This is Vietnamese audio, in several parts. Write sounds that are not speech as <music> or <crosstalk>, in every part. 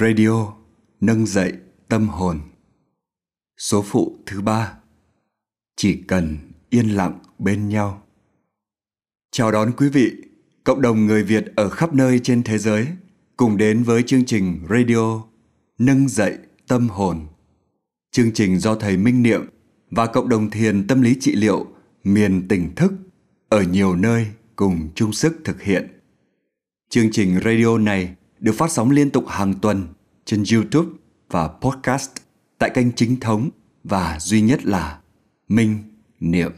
Radio nâng dậy tâm hồn. Số phụ thứ ba. Chỉ cần yên lặng bên nhau. Chào đón quý vị, cộng đồng người Việt ở khắp nơi trên thế giới cùng đến với chương trình radio Nâng dậy tâm hồn. Chương trình do thầy Minh Niệm và cộng đồng thiền tâm lý trị liệu miền tỉnh thức ở nhiều nơi cùng chung sức thực hiện. Chương trình radio này được phát sóng liên tục hàng tuần trên YouTube và podcast tại kênh chính thống và duy nhất là Minh Niệm.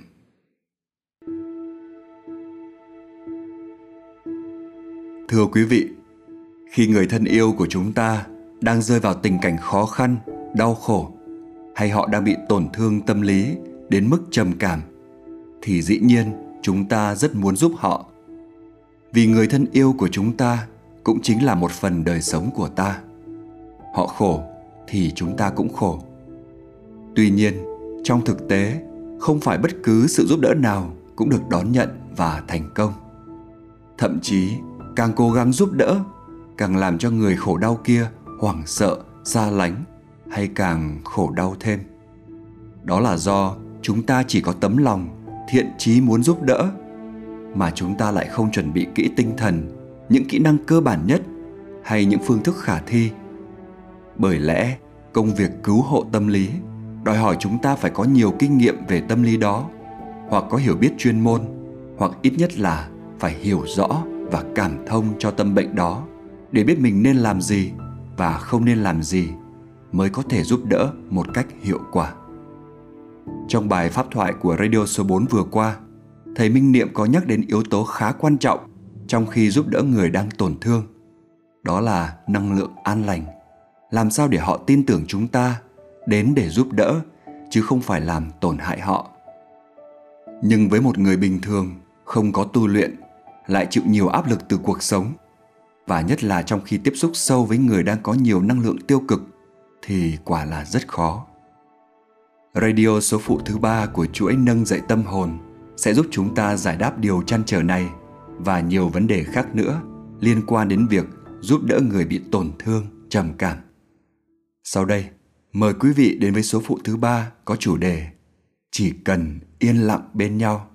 Thưa quý vị, khi người thân yêu của chúng ta đang rơi vào tình cảnh khó khăn, đau khổ hay họ đang bị tổn thương tâm lý đến mức trầm cảm thì dĩ nhiên chúng ta rất muốn giúp họ. Vì người thân yêu của chúng ta cũng chính là một phần đời sống của ta. Họ khổ thì chúng ta cũng khổ. Tuy nhiên, trong thực tế, không phải bất cứ sự giúp đỡ nào cũng được đón nhận và thành công. Thậm chí, càng cố gắng giúp đỡ, càng làm cho người khổ đau kia hoảng sợ, xa lánh hay càng khổ đau thêm. Đó là do chúng ta chỉ có tấm lòng, thiện chí muốn giúp đỡ mà chúng ta lại không chuẩn bị kỹ tinh thần những kỹ năng cơ bản nhất hay những phương thức khả thi bởi lẽ công việc cứu hộ tâm lý đòi hỏi chúng ta phải có nhiều kinh nghiệm về tâm lý đó hoặc có hiểu biết chuyên môn hoặc ít nhất là phải hiểu rõ và cảm thông cho tâm bệnh đó để biết mình nên làm gì và không nên làm gì mới có thể giúp đỡ một cách hiệu quả. Trong bài pháp thoại của Radio số 4 vừa qua, thầy Minh Niệm có nhắc đến yếu tố khá quan trọng trong khi giúp đỡ người đang tổn thương. Đó là năng lượng an lành. Làm sao để họ tin tưởng chúng ta đến để giúp đỡ, chứ không phải làm tổn hại họ? Nhưng với một người bình thường, không có tu luyện, lại chịu nhiều áp lực từ cuộc sống, và nhất là trong khi tiếp xúc sâu với người đang có nhiều năng lượng tiêu cực, thì quả là rất khó. Radio số phụ thứ ba của chuỗi nâng dậy tâm hồn sẽ giúp chúng ta giải đáp điều chăn trở này và nhiều vấn đề khác nữa liên quan đến việc giúp đỡ người bị tổn thương trầm cảm sau đây, mời quý vị đến với số phụ thứ ba có chủ đề Chỉ cần yên lặng bên nhau.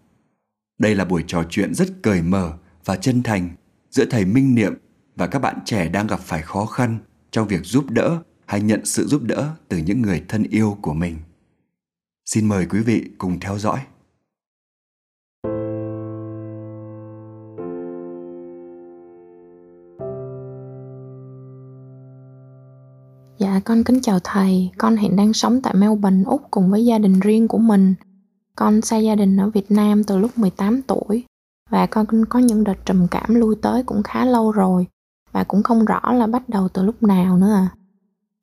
Đây là buổi trò chuyện rất cởi mở và chân thành giữa thầy Minh Niệm và các bạn trẻ đang gặp phải khó khăn trong việc giúp đỡ hay nhận sự giúp đỡ từ những người thân yêu của mình. Xin mời quý vị cùng theo dõi. Dạ, con kính chào thầy. Con hiện đang sống tại Melbourne, Úc cùng với gia đình riêng của mình. Con xa gia đình ở Việt Nam từ lúc 18 tuổi và con có những đợt trầm cảm lui tới cũng khá lâu rồi và cũng không rõ là bắt đầu từ lúc nào nữa à.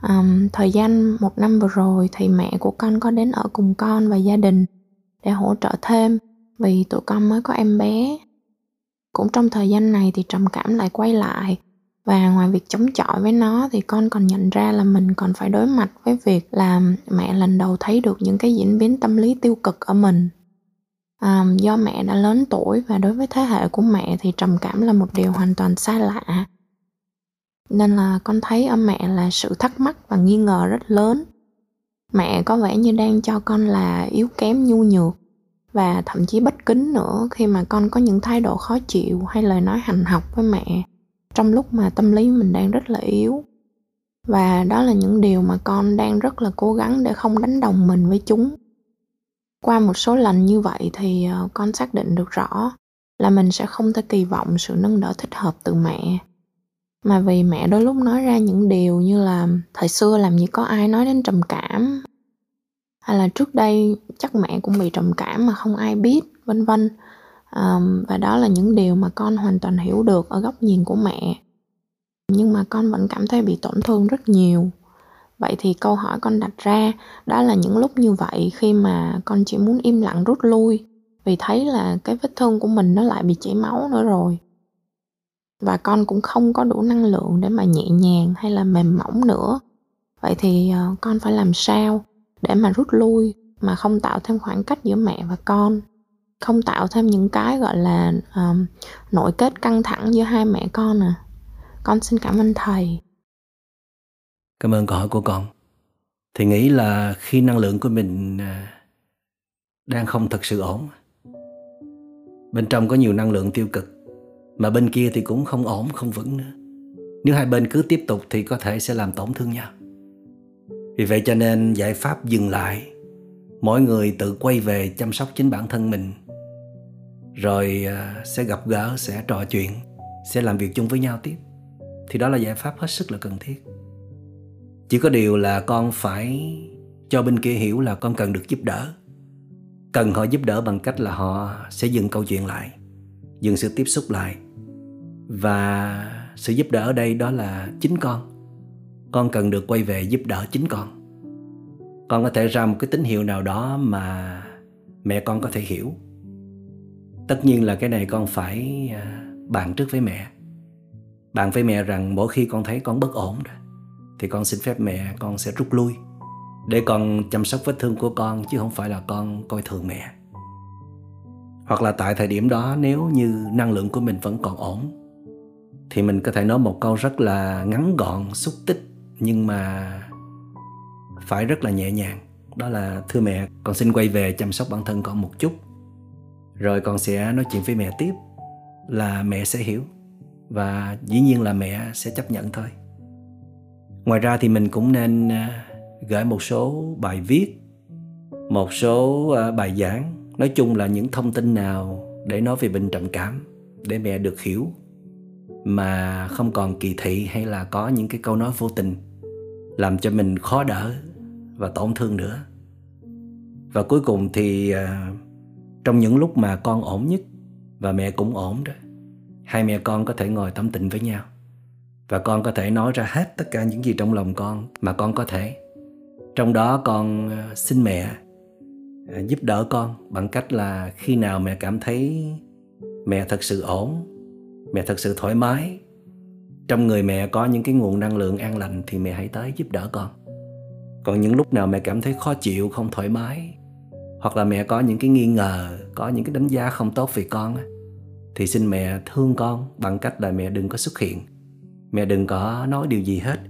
Um, thời gian một năm vừa rồi thì mẹ của con có đến ở cùng con và gia đình để hỗ trợ thêm vì tụi con mới có em bé. Cũng trong thời gian này thì trầm cảm lại quay lại và ngoài việc chống chọi với nó thì con còn nhận ra là mình còn phải đối mặt với việc là mẹ lần đầu thấy được những cái diễn biến tâm lý tiêu cực ở mình. À, do mẹ đã lớn tuổi và đối với thế hệ của mẹ thì trầm cảm là một điều hoàn toàn xa lạ. Nên là con thấy ở mẹ là sự thắc mắc và nghi ngờ rất lớn. Mẹ có vẻ như đang cho con là yếu kém nhu nhược và thậm chí bất kính nữa khi mà con có những thái độ khó chịu hay lời nói hành học với mẹ trong lúc mà tâm lý mình đang rất là yếu. Và đó là những điều mà con đang rất là cố gắng để không đánh đồng mình với chúng. Qua một số lần như vậy thì ờ, con xác định được rõ là mình sẽ không thể kỳ vọng sự nâng đỡ thích hợp từ mẹ. Mà vì mẹ đôi lúc nói ra những điều như là, thời xưa làm gì có ai nói đến trầm cảm. Hay là, trước đây chắc mẹ cũng bị trầm cảm mà không ai biết, vân vân um, và đó là những điều mà con hoàn toàn hiểu được ở góc nhìn của mẹ. Nhưng mà con vẫn cảm thấy bị tổn thương rất nhiều. Vậy thì câu hỏi con đặt ra đó là những lúc như vậy khi mà con chỉ muốn im lặng rút lui vì thấy là cái vết thương của mình nó lại bị chảy máu nữa rồi. Và con cũng không có đủ năng lượng để mà nhẹ nhàng hay là mềm mỏng nữa. Vậy thì ờ, con phải làm sao để mà rút lui mà không tạo thêm khoảng cách giữa mẹ và con? Không tạo thêm những cái gọi là um, nội kết căng thẳng giữa hai mẹ con à. Con xin cảm ơn thầy. Cảm ơn câu hỏi của con. Thì nghĩ là khi năng lượng của mình à, đang không thật sự ổn bên trong có nhiều năng lượng tiêu cực mà bên kia thì cũng không ổn không vững nữa. Nếu hai bên cứ tiếp tục thì có thể sẽ làm tổn thương nhau. Vì vậy cho nên giải pháp dừng lại. Mỗi người tự quay về chăm sóc chính bản thân mình rồi à, sẽ gặp gỡ, sẽ trò chuyện, sẽ làm việc chung với nhau tiếp. Thì đó là giải pháp hết sức là cần thiết. Chỉ có điều là con phải cho bên kia hiểu là con cần được giúp đỡ. Cần họ giúp đỡ bằng cách là họ sẽ dừng câu chuyện lại, dừng sự tiếp xúc lại. Và sự giúp đỡ ở đây đó là chính con. Con cần được quay về giúp đỡ chính con. Con có thể ra một cái tín hiệu nào đó mà mẹ con có thể hiểu tất nhiên là cái này con phải à, bàn trước với mẹ. Bàn với mẹ rằng mỗi khi con thấy con bất ổn rồi thì con xin phép mẹ con sẽ rút lui, để con chăm sóc vết thương của con, chứ không phải là con coi thường mẹ. Hoặc là tại thời điểm đó, nếu như năng lượng của mình vẫn còn ổn, thì mình có thể nói một câu rất là ngắn gọn, xúc tích, nhưng mà phải rất là nhẹ nhàng. Đó là, thưa mẹ, con xin quay về chăm sóc bản thân con một chút rồi con sẽ nói chuyện với mẹ tiếp, là mẹ sẽ hiểu. Và dĩ nhiên là mẹ sẽ chấp nhận thôi. Ngoài ra thì mình cũng nên à, gửi một số bài viết, một số à, bài giảng. Nói chung là những thông tin nào để nói về bệnh trầm cảm để mẹ được hiểu, mà không còn kỳ thị hay là có những cái câu nói vô tình làm cho mình khó đỡ và tổn thương nữa. Và cuối cùng thì à, trong những lúc mà con ổn nhất, và mẹ cũng ổn đó, hai mẹ con có thể ngồi tâm tình với nhau. Và con có thể nói ra hết tất cả những gì trong lòng con mà con có thể. Trong đó con ờ, xin mẹ ờ, giúp đỡ con bằng cách là khi nào mẹ cảm thấy mẹ thật sự ổn, mẹ thật sự thoải mái, trong người mẹ có những cái nguồn năng lượng an lành thì mẹ hãy tới giúp đỡ con. Còn những lúc nào mẹ cảm thấy khó chịu, không thoải mái hoặc là mẹ có những cái nghi ngờ, có những cái đánh giá không tốt về con thì xin mẹ thương con bằng cách là mẹ đừng có xuất hiện. Mẹ đừng có nói điều gì hết.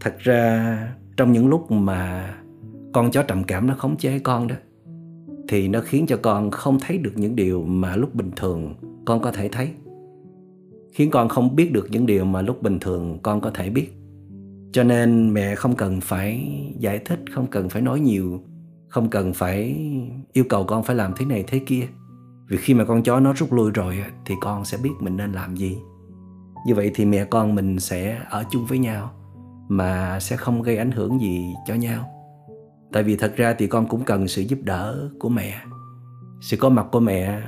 Thật ra, trong những lúc mà con chó trầm cảm nó khống chế con đó, thì nó khiến cho con không thấy được những điều mà lúc bình thường con có thể thấy. Khiến con không biết được những điều mà lúc bình thường con có thể biết. Cho nên mẹ không cần phải giải thích, không cần phải nói nhiều không cần phải yêu cầu con phải làm thế này thế kia. Vì khi mà con chó nó rút lui rồi thì con sẽ biết mình nên làm gì. Như vậy thì mẹ con mình sẽ ở chung với nhau, mà sẽ không gây ảnh hưởng gì cho nhau. Tại vì thật ra thì con cũng cần sự giúp đỡ của mẹ. Sự có mặt của mẹ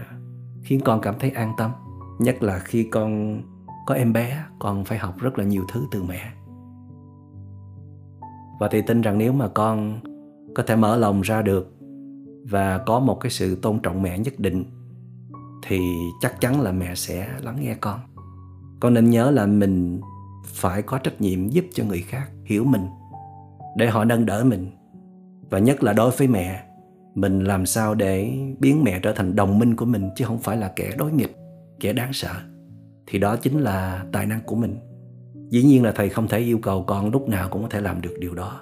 khiến con cảm thấy an tâm, nhất là khi con có em bé, con phải học rất là nhiều thứ từ mẹ. Và thì tin rằng nếu mà con có thể mở lòng ra được và có một cái sự tôn trọng mẹ nhất định, thì chắc chắn là mẹ sẽ lắng nghe con. Con nên nhớ là mình phải có trách nhiệm giúp cho người khác hiểu mình, để họ nâng đỡ mình. Và nhất là đối với mẹ, mình làm sao để biến mẹ trở thành đồng minh của mình, chứ không phải là kẻ đối nghịch, kẻ đáng sợ. Thì đó chính là tài năng của mình. Dĩ nhiên là thầy không thể yêu cầu con lúc nào cũng có thể làm được điều đó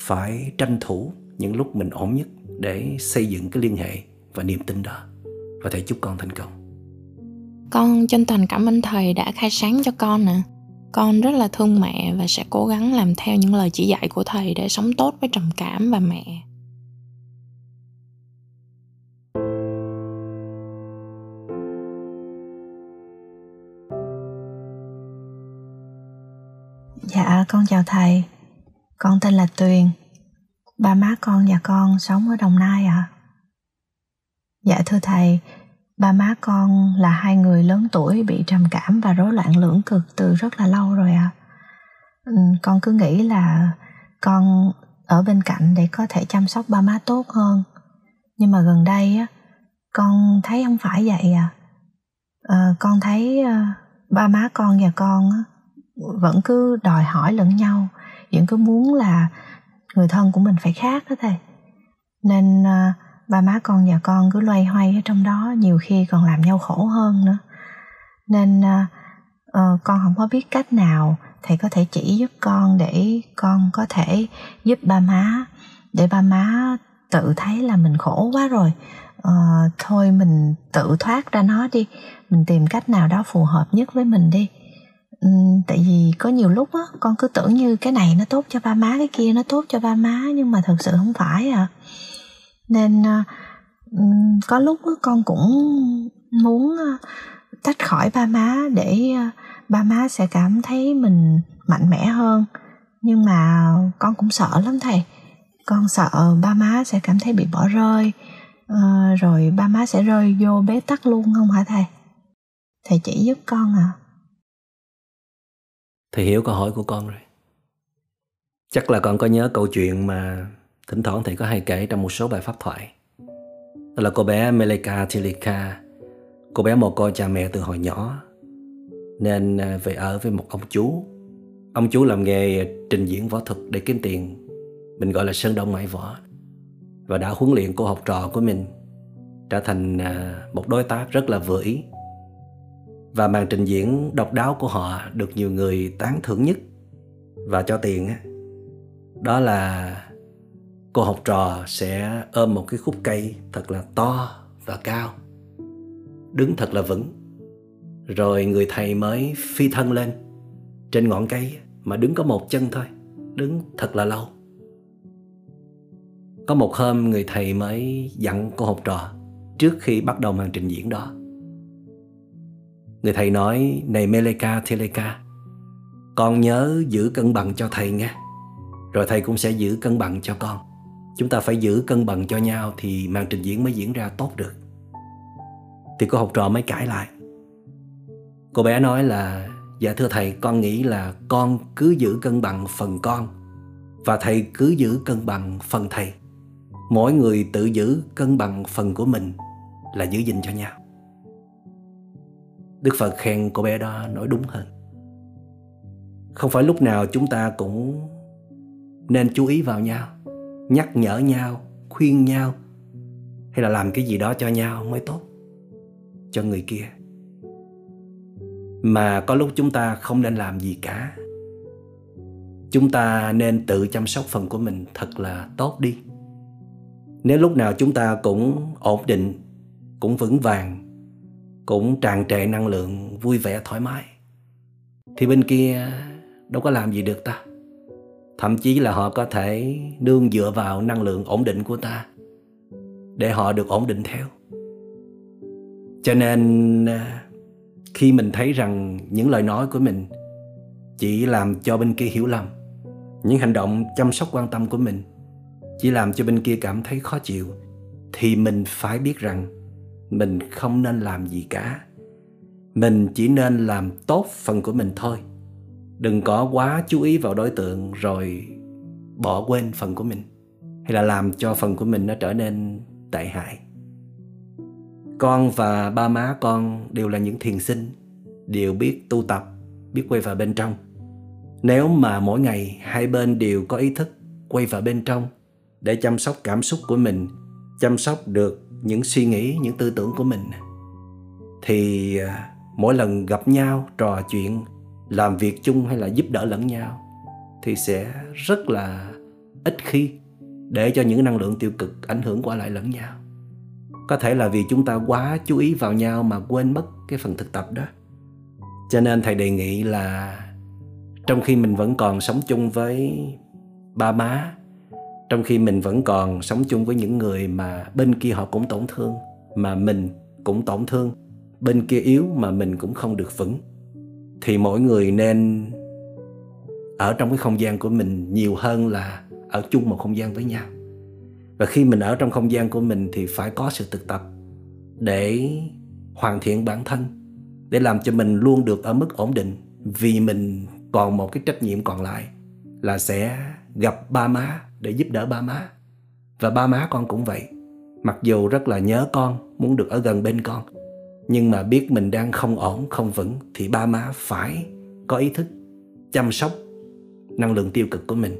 phải tranh thủ những lúc mình ổn nhất để xây dựng cái liên hệ và niềm tin đó. Và thầy chúc con thành công. Con chân thành cảm ơn thầy đã khai sáng cho con nè con rất là thương mẹ và sẽ cố gắng làm theo những lời chỉ dạy của thầy để sống tốt với trầm cảm và mẹ. Dạ, con chào thầy. Con tên là Tuyền. Ba má con và con sống ở Đồng Nai ạ. À. Dạ thưa thầy, ba má con là hai người lớn tuổi bị trầm cảm và rối loạn lưỡng cực từ rất là lâu rồi ạ. À. Con cứ nghĩ là con ở bên cạnh để có thể chăm sóc ba má tốt hơn. Nhưng mà gần đây á, con thấy không phải vậy à. à con thấy ờ, ba má con và con á, vẫn cứ đòi hỏi lẫn nhau những cứ muốn là người thân của mình phải khác đó thầy. Nên à, ba má con và con cứ loay hoay ở trong đó nhiều khi còn làm nhau khổ hơn nữa. Nên à, à, con không có biết cách nào thầy có thể chỉ giúp con để con có thể giúp ba má để ba má tự thấy là mình khổ quá rồi. À, thôi mình tự thoát ra nó đi mình tìm cách nào đó phù hợp nhất với mình đi. Ừ, tại vì có nhiều lúc á con cứ tưởng như cái này nó tốt cho ba má cái kia nó tốt cho ba má nhưng mà thật sự không phải à. Nên à, ừ, có lúc á, con cũng muốn à, tách khỏi ba má để à, ba má sẽ cảm thấy mình mạnh mẽ hơn. Nhưng mà con cũng sợ lắm thầy. Con sợ ba má sẽ cảm thấy bị bỏ rơi ờ, rồi ba má sẽ rơi vô bế tắc luôn không hả thầy? Thầy chỉ giúp con à? Thầy hiểu câu hỏi của con rồi. Chắc là con có nhớ câu chuyện mà thỉnh thoảng thầy có hay kể trong một số bài pháp thoại. Đó là cô bé Meleka Tilika. Cô bé một cô cha mẹ từ hồi nhỏ. Nên à, về ở với một ông chú. Ông chú làm nghề trình diễn võ thuật để kiếm tiền. Mình gọi là sơn đông mãi võ. Và đã huấn luyện cô học trò của mình. Trở thành à, một đối tác rất là vừa ý và màn trình diễn độc đáo của họ được nhiều người tán thưởng nhất và cho tiền đó là cô học trò sẽ ôm một cái khúc cây thật là to và cao, đứng thật là vững. Rồi người thầy mới phi thân lên trên ngọn cây mà đứng có một chân thôi, đứng thật là lâu. Có một hôm người thầy mới dặn cô học trò trước khi bắt đầu màn trình diễn đó người thầy nói, này meleka teleka con nhớ giữ cân bằng cho thầy nghe, rồi thầy cũng sẽ giữ cân bằng cho con. Chúng ta phải giữ cân bằng cho nhau thì màn trình diễn mới diễn ra tốt được. Thì cô học trò mới cãi lại. Cô bé nói là dạ thưa thầy, con nghĩ là con cứ giữ cân bằng phần con và thầy cứ giữ cân bằng phần thầy. Mỗi người tự giữ cân bằng phần của mình là giữ gìn cho nhau đức phật khen cô bé đó nói đúng hơn. Không phải lúc nào chúng ta cũng nên chú ý vào nhau, nhắc nhở nhau, khuyên nhau, hay là làm cái gì đó cho nhau mới tốt, cho người kia. Mà có lúc chúng ta không nên làm gì cả. Chúng ta nên tự chăm sóc phần của mình thật là tốt đi. Nếu lúc nào chúng ta cũng ổn định, cũng vững vàng cũng tràn trề năng lượng vui vẻ, thoải mái. Thì bên kia đâu có làm gì được ta. Thậm chí là họ có thể nương dựa vào năng lượng ổn định của ta để họ được ổn định theo. Cho nên à, khi mình thấy rằng những lời nói của mình chỉ làm cho bên kia hiểu lầm, những hành động chăm sóc quan tâm của mình chỉ làm cho bên kia cảm thấy khó chịu, thì mình phải biết rằng mình không nên làm gì cả. Mình chỉ nên làm tốt phần của mình thôi. Đừng có quá chú ý vào đối tượng rồi bỏ quên phần của mình, hay là làm cho phần của mình nó trở nên tệ hại. Con và ba má con đều là những thiền sinh, đều biết tu tập, biết quay vào bên trong. Nếu mà mỗi ngày hai bên đều có ý thức quay vào bên trong để chăm sóc cảm xúc của mình, chăm sóc được những suy nghĩ, những tư tưởng của mình. Thì à, mỗi lần gặp nhau, trò chuyện, làm việc chung hay là giúp đỡ lẫn nhau thì sẽ rất là ít khi để cho những năng lượng tiêu cực ảnh hưởng qua lại lẫn nhau. Có thể là vì chúng ta quá chú ý vào nhau mà quên mất cái phần thực tập đó. Cho nên thầy đề nghị là trong khi mình vẫn còn sống chung với ba má trong khi mình vẫn còn sống chung với những người mà bên kia họ cũng tổn thương, mà mình cũng tổn thương. Bên kia yếu mà mình cũng không được vững. Thì mỗi người nên ở trong cái không gian của mình nhiều hơn là ở chung một không gian với nhau. Và khi mình ở trong không gian của mình thì phải có sự thực tập để hoàn thiện bản thân, để làm cho mình luôn được ở mức ổn định. Vì mình còn một cái trách nhiệm còn lại là sẽ gặp ba má để giúp đỡ ba má. Và ba má con cũng vậy. Mặc dù rất là nhớ con, muốn được ở gần bên con, nhưng mà biết mình đang không ổn, không vững, thì ba má phải có ý thức chăm sóc năng lượng tiêu cực của mình.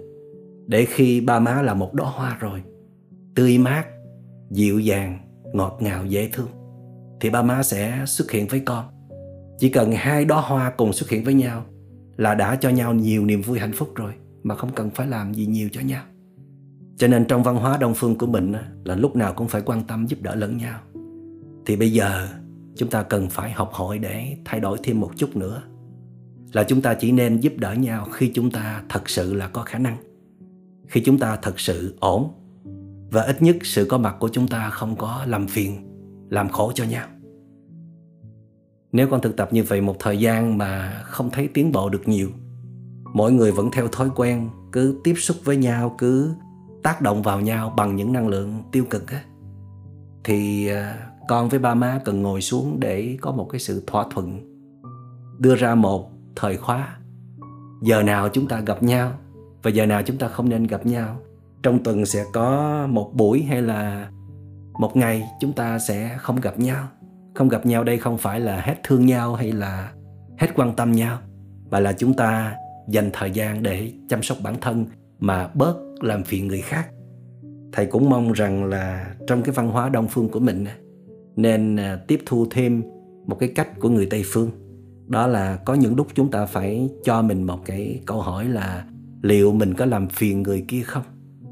Để khi ba má là một đóa hoa rồi, tươi mát, dịu dàng, ngọt ngào, dễ thương, thì ba má sẽ xuất hiện với con. Chỉ cần hai đóa hoa cùng xuất hiện với nhau là đã cho nhau nhiều niềm vui hạnh phúc rồi, mà không cần phải làm gì nhiều cho nhau cho nên trong văn hóa đông phương của mình là lúc nào cũng phải quan tâm giúp đỡ lẫn nhau. Thì bây giờ, chúng ta cần phải học hỏi để thay đổi thêm một chút nữa. Là chúng ta chỉ nên giúp đỡ nhau khi chúng ta thật sự là có khả năng. Khi chúng ta thật sự ổn, và ít nhất sự có mặt của chúng ta không có làm phiền, làm khổ cho nhau. Nếu con thực tập như vậy một thời gian mà không thấy tiến bộ được nhiều, mỗi người vẫn theo thói quen cứ tiếp xúc với nhau, cứ tác động vào nhau bằng những năng lượng tiêu cực á, thì à, con với ba má cần ngồi xuống để có một cái sự thỏa thuận, đưa ra một thời khóa. Giờ nào chúng ta gặp nhau và giờ nào chúng ta không nên gặp nhau. Trong tuần sẽ có một buổi hay là một ngày chúng ta sẽ không gặp nhau. Không gặp nhau đây không phải là hết thương nhau hay là hết quan tâm nhau, mà là chúng ta dành thời gian để chăm sóc bản thân mà bớt làm phiền người khác. Thầy cũng mong rằng là trong cái văn hóa đông phương của mình nên à, tiếp thu thêm một cái cách của người tây phương. Đó là có những lúc chúng ta phải cho mình một cái câu hỏi là liệu mình có làm phiền người kia không?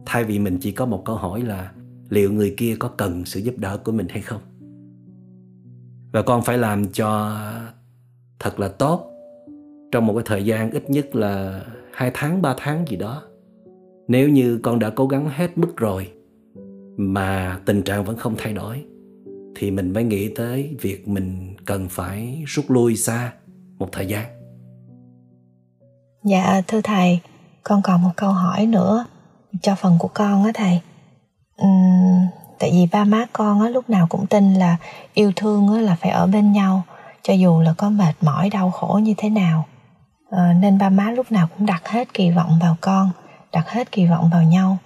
Thay vì mình chỉ có một câu hỏi là liệu người kia có cần sự giúp đỡ của mình hay không? Và con phải làm cho thật là tốt trong một cái thời gian ít nhất là hai tháng, ba tháng gì đó nếu như con đã cố gắng hết mức rồi mà tình trạng vẫn không thay đổi thì mình mới nghĩ tới việc mình cần phải rút lui xa một thời gian. Dạ thưa thầy con còn một câu hỏi nữa cho phần của con á thầy. Uhm, tại vì ba má con á lúc nào cũng tin là yêu thương á là phải ở bên nhau cho dù là có mệt mỏi đau khổ như thế nào. À, nên ba má lúc nào cũng đặt hết kỳ vọng vào con đặt hết kỳ vọng vào nhau.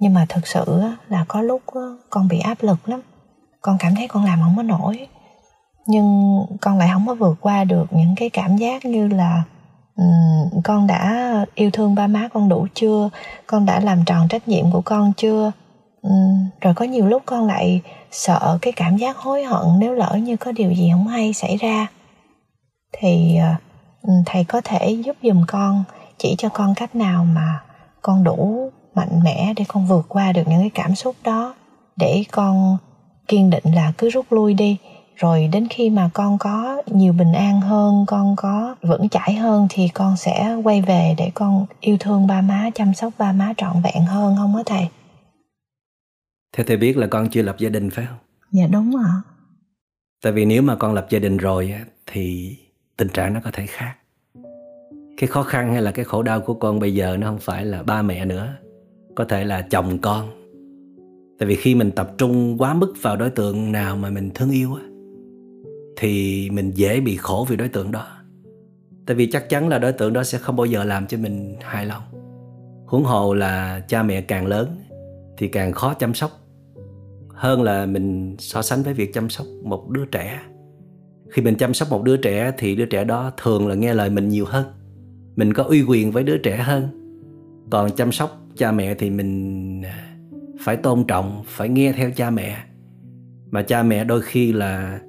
Nhưng mà thực sự là có lúc con bị áp lực lắm. Con cảm thấy con làm không có nổi. Nhưng con lại không có vượt qua được những cái cảm giác như là um, con đã yêu thương ba má con đủ chưa? Con đã làm tròn trách nhiệm của con chưa? Um, rồi có nhiều lúc con lại sợ cái cảm giác hối hận nếu lỡ như có điều gì không hay xảy ra. Thì uh, thầy có thể giúp giùm con chỉ cho con cách nào mà con đủ mạnh mẽ để con vượt qua được những cái cảm xúc đó. Để con kiên định là cứ rút lui đi. Rồi đến khi mà con có nhiều bình an hơn con có vững chãi hơn thì con sẽ quay về để con yêu thương ba má chăm sóc ba má trọn vẹn hơn không á thầy? Theo thầy biết là con chưa lập gia đình phải không? Dạ đúng ạ. Tại vì nếu mà con lập gia đình rồi thì tình trạng nó có thể khác cái khó khăn hay là cái khổ đau của con bây giờ nó không phải là ba mẹ nữa. Có thể là chồng con. Tại vì khi mình tập trung quá mức vào đối tượng nào mà mình thương yêu á, thì mình dễ bị khổ vì đối tượng đó. Tại vì chắc chắn là đối tượng đó sẽ không bao giờ làm cho mình hài lòng. Huống hồ là cha mẹ càng lớn thì càng khó chăm sóc. Hơn là mình so sánh với việc chăm sóc một đứa trẻ. Khi mình chăm sóc một đứa trẻ thì đứa trẻ đó thường là nghe lời mình nhiều hơn mình có uy quyền với đứa trẻ hơn. Còn chăm sóc cha mẹ thì mình à, phải tôn trọng, phải nghe theo cha mẹ. Mà cha mẹ đôi khi là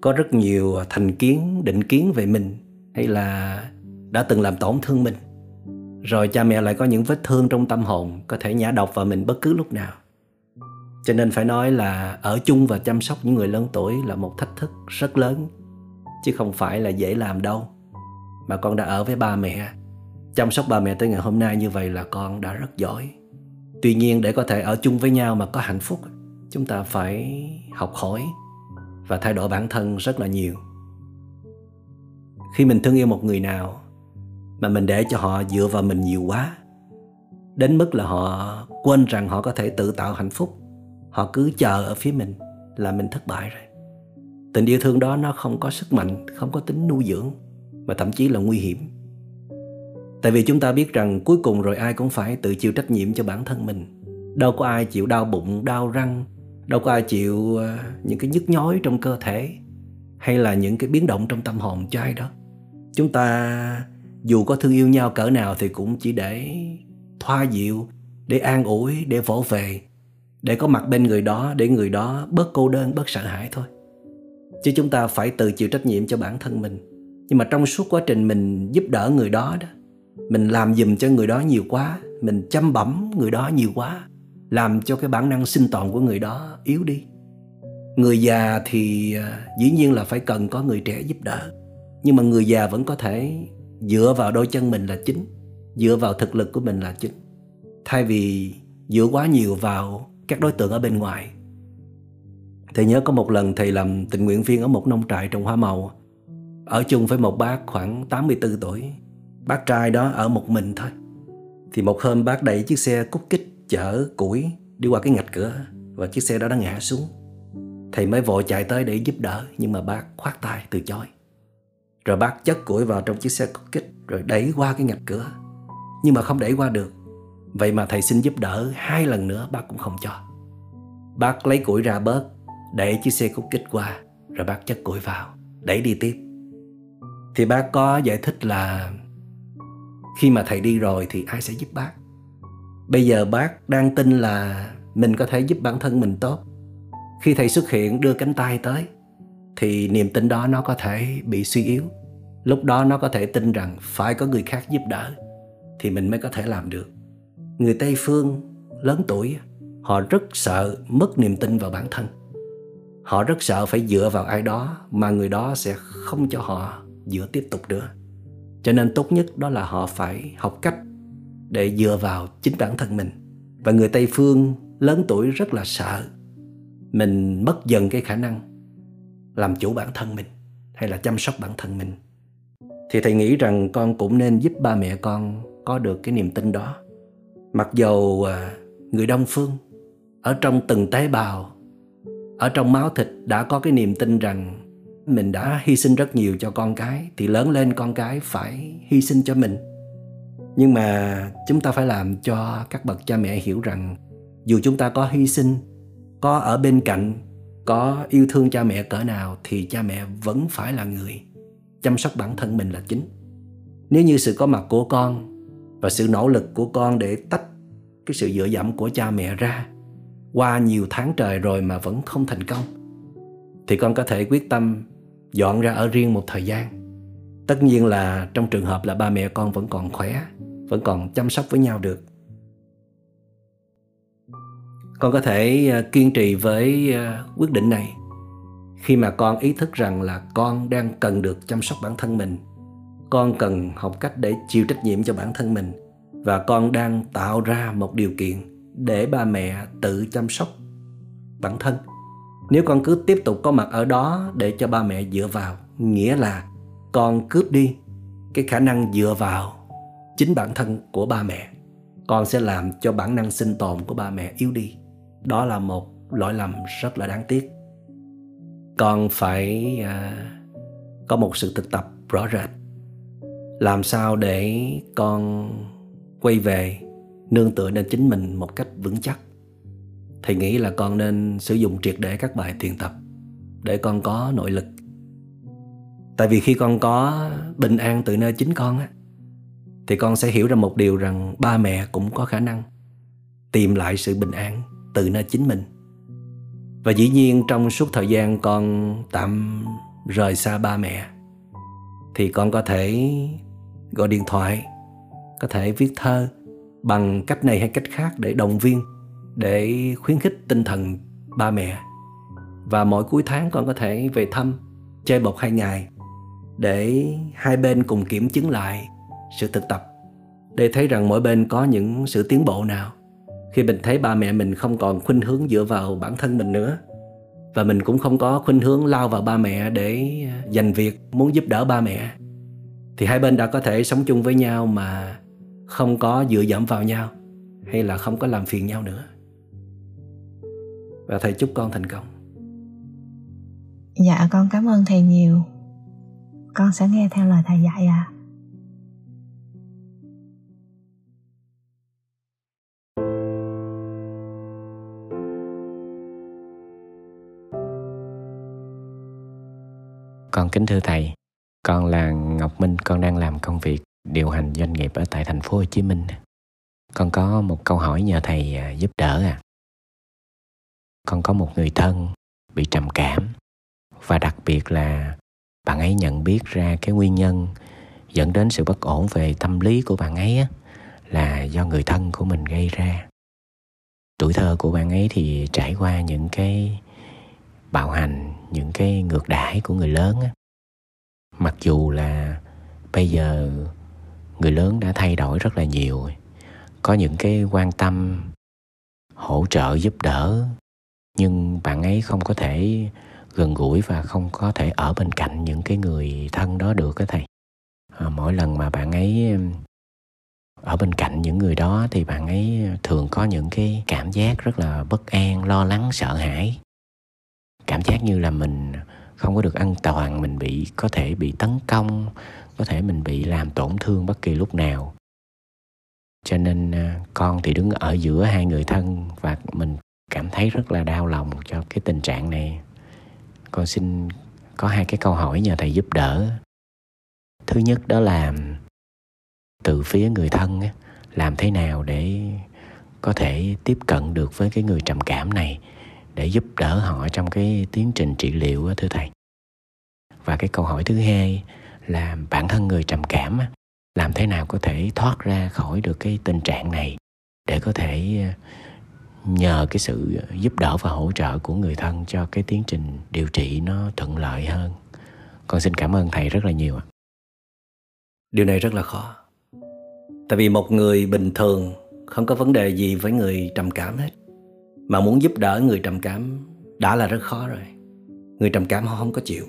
có rất nhiều thành kiến, định kiến về mình, hay là đã từng làm tổn thương mình. Rồi cha mẹ lại có những vết thương trong tâm hồn, có thể nhả độc vào mình bất cứ lúc nào. Cho nên phải nói là ở chung và chăm sóc những người lớn tuổi là một thách thức rất lớn, chứ không phải là dễ làm đâu mà con đã ở với ba mẹ. Chăm sóc ba mẹ tới ngày hôm nay như vậy là con đã rất giỏi. Tuy nhiên để có thể ở chung với nhau mà có hạnh phúc, chúng ta phải học hỏi và thay đổi bản thân rất là nhiều. Khi mình thương yêu một người nào mà mình để cho họ dựa vào mình nhiều quá, đến mức là họ quên rằng họ có thể tự tạo hạnh phúc, họ cứ chờ ở phía mình là mình thất bại rồi. Tình yêu thương đó nó không có sức mạnh, không có tính nuôi dưỡng và thậm chí là nguy hiểm. Tại vì chúng ta biết rằng cuối cùng rồi ai cũng phải tự chịu trách nhiệm cho bản thân mình. Đâu có ai chịu đau bụng, đau răng, đâu có ai chịu ờ, những cái nhức nhói trong cơ thể hay là những cái biến động trong tâm hồn cho ai đó. Chúng ta dù có thương yêu nhau cỡ nào thì cũng chỉ để thoa dịu, để an ủi, để vỗ về, để có mặt bên người đó, để người đó bớt cô đơn, bớt sợ hãi thôi. Chứ chúng ta phải tự chịu trách nhiệm cho bản thân mình nhưng mà trong suốt quá trình mình giúp đỡ người đó đó, mình làm giùm cho người đó nhiều quá, mình chăm bẩm người đó nhiều quá, làm cho cái bản năng sinh tồn của người đó yếu đi. Người già thì à, dĩ nhiên là phải cần có người trẻ giúp đỡ. Nhưng mà người già vẫn có thể dựa vào đôi chân mình là chính, dựa vào thực lực của mình là chính. Thay vì dựa quá nhiều vào các đối tượng ở bên ngoài. Thầy nhớ có một lần thầy làm tình nguyện viên ở một nông trại trồng hoa màu ở chung với một bác khoảng 84 tuổi. Bác trai đó ở một mình thôi. Thì một hôm bác đẩy chiếc xe cút kích chở củi đi qua cái ngạch cửa và chiếc xe đó đã ngã xuống. Thầy mới vội chạy tới để giúp đỡ, nhưng mà bác khoát tay từ chối. Rồi bác chất củi vào trong chiếc xe cút kích rồi đẩy qua cái ngạch cửa. Nhưng mà không đẩy qua được. Vậy mà thầy xin giúp đỡ hai lần nữa bác cũng không cho. Bác lấy củi ra bớt để chiếc xe cút kích qua, rồi bác chất củi vào, đẩy đi tiếp thì bác có giải thích là khi mà thầy đi rồi thì ai sẽ giúp bác? Bây giờ bác đang tin là mình có thể giúp bản thân mình tốt. Khi thầy xuất hiện, đưa cánh tay tới, thì niềm tin đó nó có thể bị suy yếu. Lúc đó nó có thể tin rằng phải có người khác giúp đỡ, thì mình mới có thể làm được. Người tây phương lớn tuổi, họ rất sợ mất niềm tin vào bản thân. Họ rất sợ phải dựa vào ai đó mà người đó sẽ không cho họ dựa tiếp tục nữa. Cho nên tốt nhất đó là họ phải học cách để dựa vào chính bản thân mình. Và người tây phương lớn tuổi rất là sợ mình mất dần cái khả năng làm chủ bản thân mình hay là chăm sóc bản thân mình. Thì thầy nghĩ rằng con cũng nên giúp ba mẹ con có được cái niềm tin đó. Mặc dầu à, người đông phương ở trong từng tế bào, ở trong máu thịt đã có cái niềm tin rằng mình đã hy sinh rất nhiều cho con cái, thì lớn lên con cái phải hy sinh cho mình. Nhưng mà chúng ta phải làm cho các bậc cha mẹ hiểu rằng, dù chúng ta có hy sinh, có ở bên cạnh, có yêu thương cha mẹ cỡ nào, thì cha mẹ vẫn phải là người chăm sóc bản thân mình là chính. Nếu như sự có mặt của con và sự nỗ lực của con để tách cái sự dựa dẫm của cha mẹ ra, qua nhiều tháng trời rồi mà vẫn không thành công, thì con có thể quyết tâm dọn ra ở riêng một thời gian. Tất nhiên là trong trường hợp là ba mẹ con vẫn còn khỏe, vẫn còn chăm sóc với nhau được. Con có thể ờ, kiên trì với ờ, quyết định này. Khi mà con ý thức rằng là con đang cần được chăm sóc bản thân mình, con cần học cách để chịu trách nhiệm cho bản thân mình và con đang tạo ra một điều kiện để ba mẹ tự chăm sóc bản thân nếu con cứ tiếp tục có mặt ở đó để cho ba mẹ dựa vào nghĩa là con cướp đi cái khả năng dựa vào chính bản thân của ba mẹ con sẽ làm cho bản năng sinh tồn của ba mẹ yếu đi. Đó là một lỗi lầm rất là đáng tiếc. Con phải à, có một sự thực tập rõ rệt. Làm sao để con quay về nương tựa lên chính mình một cách vững chắc? Thầy nghĩ là con nên sử dụng triệt để các bài thiền tập để con có nội lực. Tại vì khi con có bình an từ nơi chính con á, thì con sẽ hiểu ra một điều rằng ba mẹ cũng có khả năng tìm lại sự bình an từ nơi chính mình. Và dĩ nhiên trong suốt thời gian con tạm rời xa ba mẹ, thì con có thể gọi điện thoại, có thể viết thơ bằng cách này hay cách khác để động viên để khuyến khích tinh thần ba mẹ. Và mỗi cuối tháng con có thể về thăm, chơi một hai ngày, để hai bên cùng kiểm chứng lại sự thực tập, để thấy rằng mỗi bên có những sự tiến bộ nào. Khi mình thấy ba mẹ mình không còn khuynh hướng dựa vào bản thân mình nữa, và mình cũng không có khuynh hướng lao vào ba mẹ để à, giành việc muốn giúp đỡ ba mẹ, thì hai bên đã có thể sống chung với nhau mà không có dựa dẫm vào nhau, hay là không có làm phiền nhau nữa và thầy chúc con thành công dạ con cảm ơn thầy nhiều con sẽ nghe theo lời thầy dạy ạ à. Con kính thưa thầy, con là Ngọc Minh, con đang làm công việc điều hành doanh nghiệp ở tại thành phố Hồ Chí Minh. Con có một câu hỏi nhờ thầy à, giúp đỡ à. Con có một người thân bị trầm cảm. Và đặc biệt là bạn ấy nhận biết ra cái nguyên nhân dẫn đến sự bất ổn về tâm lý của bạn ấy á, là do người thân của mình gây ra. Tuổi thơ của bạn ấy thì trải qua những cái bạo hành những cái ngược đãi của người lớn á. Mặc dù là bây giờ người lớn đã thay đổi rất là nhiều có những cái quan tâm hỗ trợ giúp đỡ nhưng bạn ấy không có thể gần gũi và không có thể ở bên cạnh những cái người thân đó được á thầy. À, mỗi lần mà bạn ấy ở bên cạnh những người đó thì bạn ấy thường có những cái cảm giác rất là bất an lo lắng sợ hãi. Cảm giác như là mình không có được an toàn mình bị có thể bị tấn công có thể mình bị làm tổn thương bất kỳ lúc nào. Cho nên à, con thì đứng ở giữa hai người thân và mình cảm thấy rất là đau lòng cho cái tình trạng này. Con xin có hai cái câu hỏi nhờ thầy giúp đỡ. Thứ nhất đó là từ phía người thân làm thế nào để có thể tiếp cận được với cái người trầm cảm này để giúp đỡ họ trong cái tiến trình trị liệu thưa thầy? Và cái câu hỏi thứ hai là bản thân người trầm cảm làm thế nào có thể thoát ra khỏi được cái tình trạng này để có thể nhờ cái sự giúp đỡ và hỗ trợ của người thân cho cái tiến trình điều trị nó thuận lợi hơn. Con xin cảm ơn thầy rất là nhiều ạ. Điều này rất là khó. Tại vì một người bình thường không có vấn đề gì với người trầm cảm hết. Mà muốn giúp đỡ người trầm cảm đã là rất khó rồi. Người trầm cảm họ không có chịu.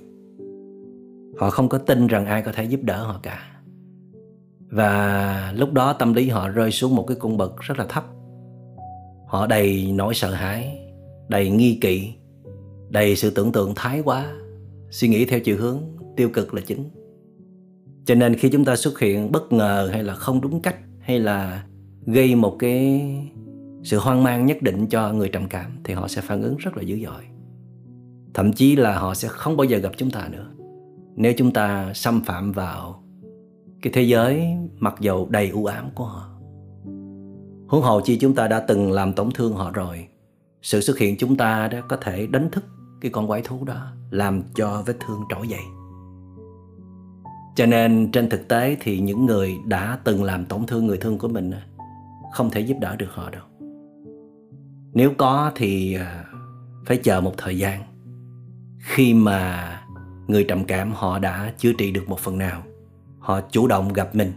Họ không có tin rằng ai có thể giúp đỡ họ cả. Và lúc đó tâm lý họ rơi xuống một cái cung bậc rất là thấp họ đầy nỗi sợ hãi, đầy nghi kỵ, đầy sự tưởng tượng thái quá. Suy nghĩ theo chiều hướng tiêu cực là chính. Cho nên khi chúng ta xuất hiện bất ngờ hay là không đúng cách hay là gây một cái sự hoang mang nhất định cho người trầm cảm thì họ sẽ phản ứng rất là dữ dội. Thậm chí là họ sẽ không bao giờ gặp chúng ta nữa. Nếu chúng ta xâm phạm vào cái thế giới mặc dầu đầy u ám của họ huống hồ chi chúng ta đã từng làm tổn thương họ rồi, sự xuất hiện chúng ta đã có thể đánh thức cái con quái thú đó, làm cho vết thương trỗi dậy. Cho nên trên thực tế thì những người đã từng làm tổn thương người thương của mình không thể giúp đỡ được họ đâu. Nếu có thì à, phải chờ một thời gian. Khi mà người trầm cảm họ đã chữa trị được một phần nào, họ chủ động gặp mình,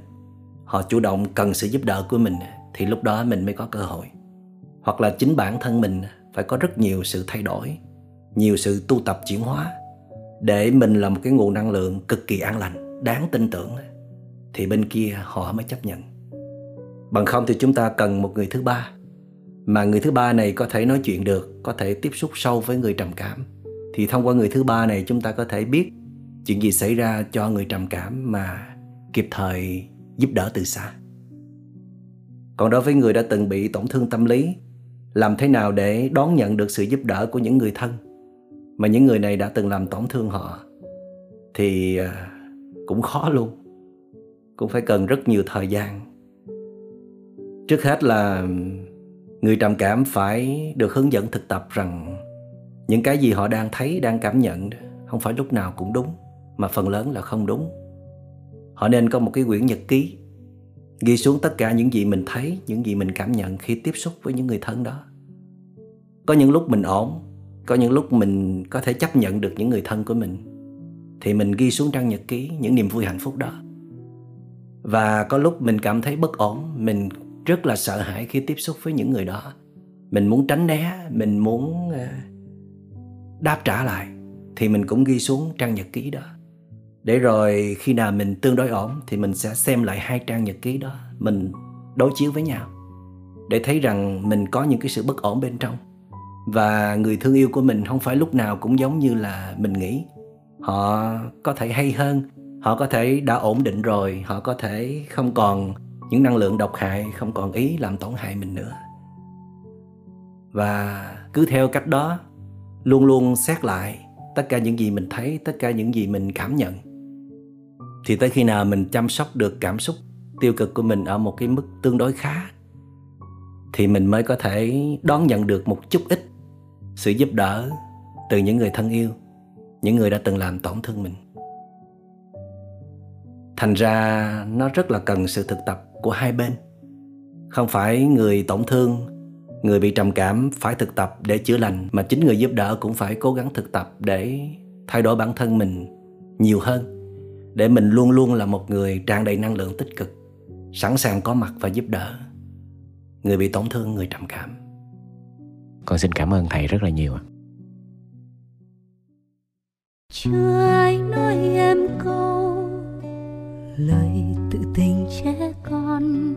họ chủ động cần sự giúp đỡ của mình thì lúc đó mình mới có cơ hội. Hoặc là chính bản thân mình phải có rất nhiều sự thay đổi, nhiều sự tu tập chuyển hóa để mình là một cái nguồn năng lượng cực kỳ an lành, đáng tin tưởng, thì bên kia họ mới chấp nhận. Bằng không thì chúng ta cần một người thứ ba, mà người thứ ba này có thể nói chuyện được, có thể tiếp xúc sâu với người trầm cảm. Thì thông qua người thứ ba này chúng ta có thể biết chuyện gì xảy ra cho người trầm cảm mà kịp thời giúp đỡ từ xa còn đối với người đã từng bị tổn thương tâm lý, làm thế nào để đón nhận được sự giúp đỡ của những người thân mà những người này đã từng làm tổn thương họ thì à, cũng khó luôn. Cũng phải cần rất nhiều thời gian. Trước hết là người trầm cảm phải được hướng dẫn thực tập rằng những cái gì họ đang thấy, đang cảm nhận không phải lúc nào cũng đúng, mà phần lớn là không đúng. Họ nên có một cái quyển nhật ký ghi xuống tất cả những gì mình thấy, những gì mình cảm nhận khi tiếp xúc với những người thân đó. Có những lúc mình ổn, có những lúc mình có thể chấp nhận được những người thân của mình, thì mình ghi xuống trang nhật ký những niềm vui hạnh phúc đó. Và có lúc mình cảm thấy bất ổn, mình rất là sợ hãi khi tiếp xúc với những người đó. Mình muốn tránh né, mình muốn ờ, đáp trả lại, thì mình cũng ghi xuống trang nhật ký đó để rồi khi nào mình tương đối ổn thì mình sẽ xem lại hai trang nhật ký đó, mình đối chiếu với nhau. Để thấy rằng mình có những cái sự bất ổn bên trong. Và người thương yêu của mình không phải lúc nào cũng giống như là mình nghĩ. Họ có thể hay hơn, họ có thể đã ổn định rồi, họ có thể không còn những năng lượng độc hại, không còn ý làm tổn hại mình nữa. Và cứ theo cách đó, luôn luôn xét lại tất cả những gì mình thấy, tất cả những gì mình cảm nhận thì tới khi nào mình chăm sóc được cảm xúc tiêu cực của mình ở một cái mức tương đối khá, thì mình mới có thể đón nhận được một chút ít sự giúp đỡ từ những người thân yêu, những người đã từng làm tổn thương mình. Thành ra nó rất là cần sự thực tập của hai bên. Không phải người tổn thương, người bị trầm cảm phải thực tập để chữa lành, mà chính người giúp đỡ cũng phải cố gắng thực tập để thay đổi bản thân mình nhiều hơn để mình luôn luôn là một người tràn đầy năng lượng tích cực sẵn sàng có mặt và giúp đỡ. Người bị tổn thương người trầm cảm. Con xin cảm ơn thầy rất là nhiều ạ. Chưa ai nói em câu lời tự tình trẻ con.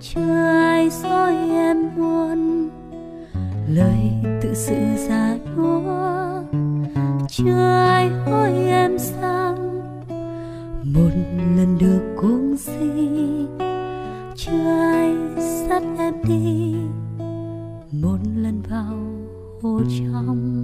Chưa ai soi em buồn lời tự sự già nua. Chưa ai hỏi em sang một lần được cuồng si. Chưa ai dắt em đi, một lần vào hồ trong.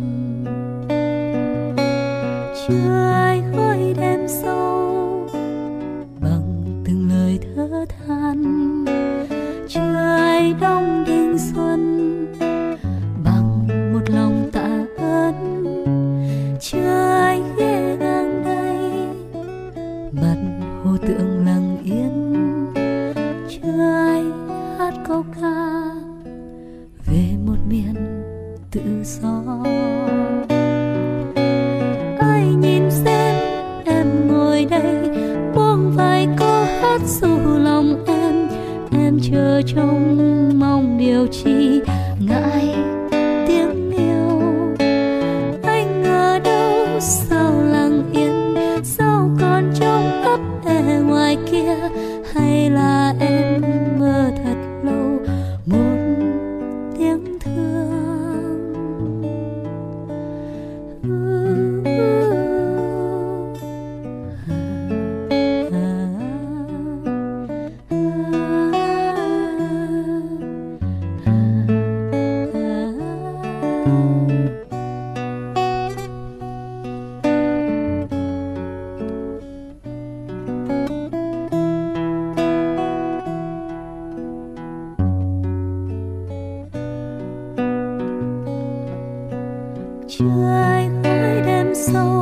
Hỏi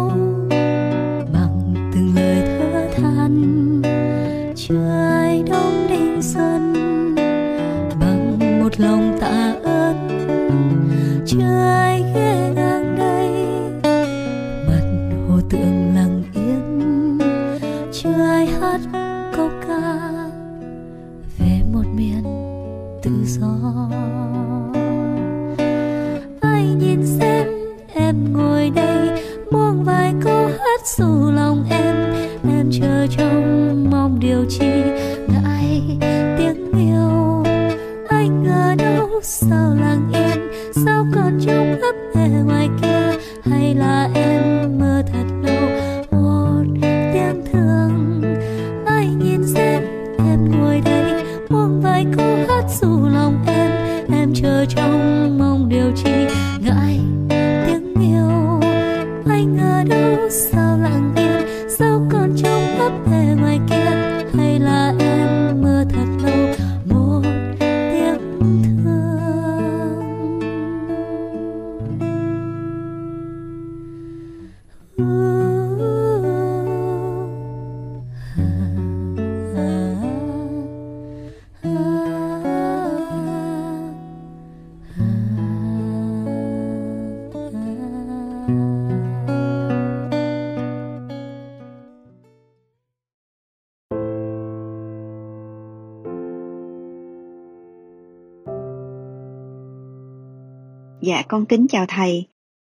con kính chào thầy.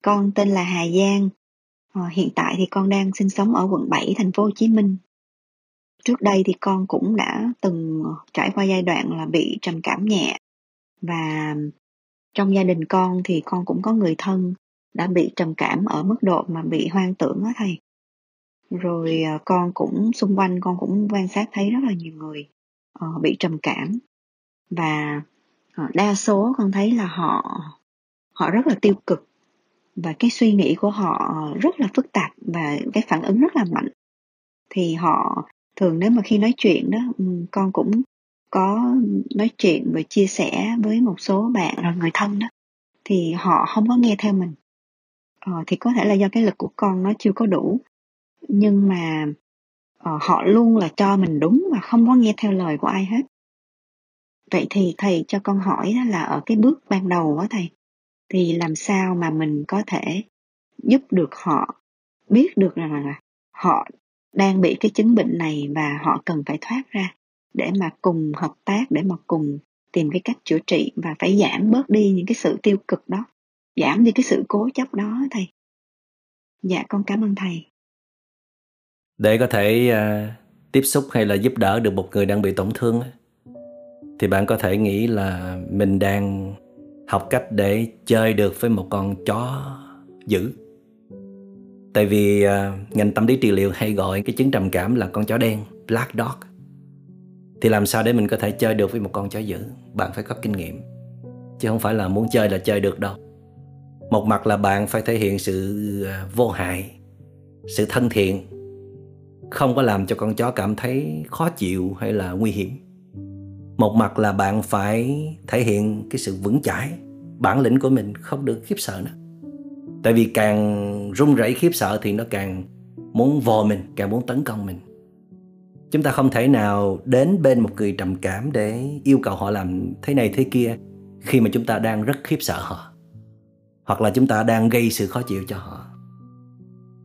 Con tên là Hà Giang. Ờ, hiện tại thì con đang sinh sống ở quận 7 thành phố Hồ Chí Minh. Trước đây thì con cũng đã từng ờ, trải qua giai đoạn là bị trầm cảm nhẹ và trong gia đình con thì con cũng có người thân đã bị trầm cảm ở mức độ mà bị hoang tưởng á thầy. Rồi ờ, con cũng, xung quanh con cũng quan sát thấy rất là nhiều người bị trầm cảm và đa số con thấy là họ họ rất là tiêu cực. Và cái suy nghĩ của họ rất là phức tạp và cái phản ứng rất là mạnh. Thì họ thường nếu mà khi nói chuyện đó ừ, con cũng có nói chuyện và chia sẻ với một số bạn rồi người thân đó thì họ không có nghe theo mình. Ờ, thì có thể là do cái lực của con nó chưa có đủ. Nhưng mà uh, họ luôn là cho mình đúng và không có nghe theo lời của ai hết. Vậy thì thầy cho con hỏi là ở cái bước ban đầu đó thầy thì làm sao mà mình có thể giúp được họ biết được rằng là họ đang bị cái chứng bệnh này và họ cần phải thoát ra để mà cùng hợp tác để mà cùng tìm cái cách chữa trị và phải giảm bớt đi những cái sự tiêu cực đó giảm đi cái sự cố chấp đó thầy. Dạ con cảm ơn thầy. Để có thể uh, tiếp xúc hay là giúp đỡ được một người đang bị tổn thương thì bạn có thể nghĩ là mình đang học cách để chơi được với một con chó dữ. Tại vì uh, ngành tâm lý trị liệu hay gọi cái chứng trầm cảm là con chó đen black dog. Thì làm sao để mình có thể chơi được với một con chó dữ? Bạn phải có kinh nghiệm. Chứ không phải là muốn chơi là chơi được đâu. Một mặt là bạn phải thể hiện sự à, vô hại sự thân thiện. Không có làm cho con chó cảm thấy khó chịu hay là nguy hiểm một mặt là bạn phải thể hiện cái sự vững chãi. Bản lĩnh của mình không được khiếp sợ nữa. Tại vì càng run rẩy khiếp sợ thì nó càng muốn vò mình, càng muốn tấn công mình. Chúng ta không thể nào đến bên một người trầm cảm để yêu cầu họ làm thế này thế kia khi mà chúng ta đang rất khiếp sợ họ. Hoặc là chúng ta đang gây sự khó chịu cho họ.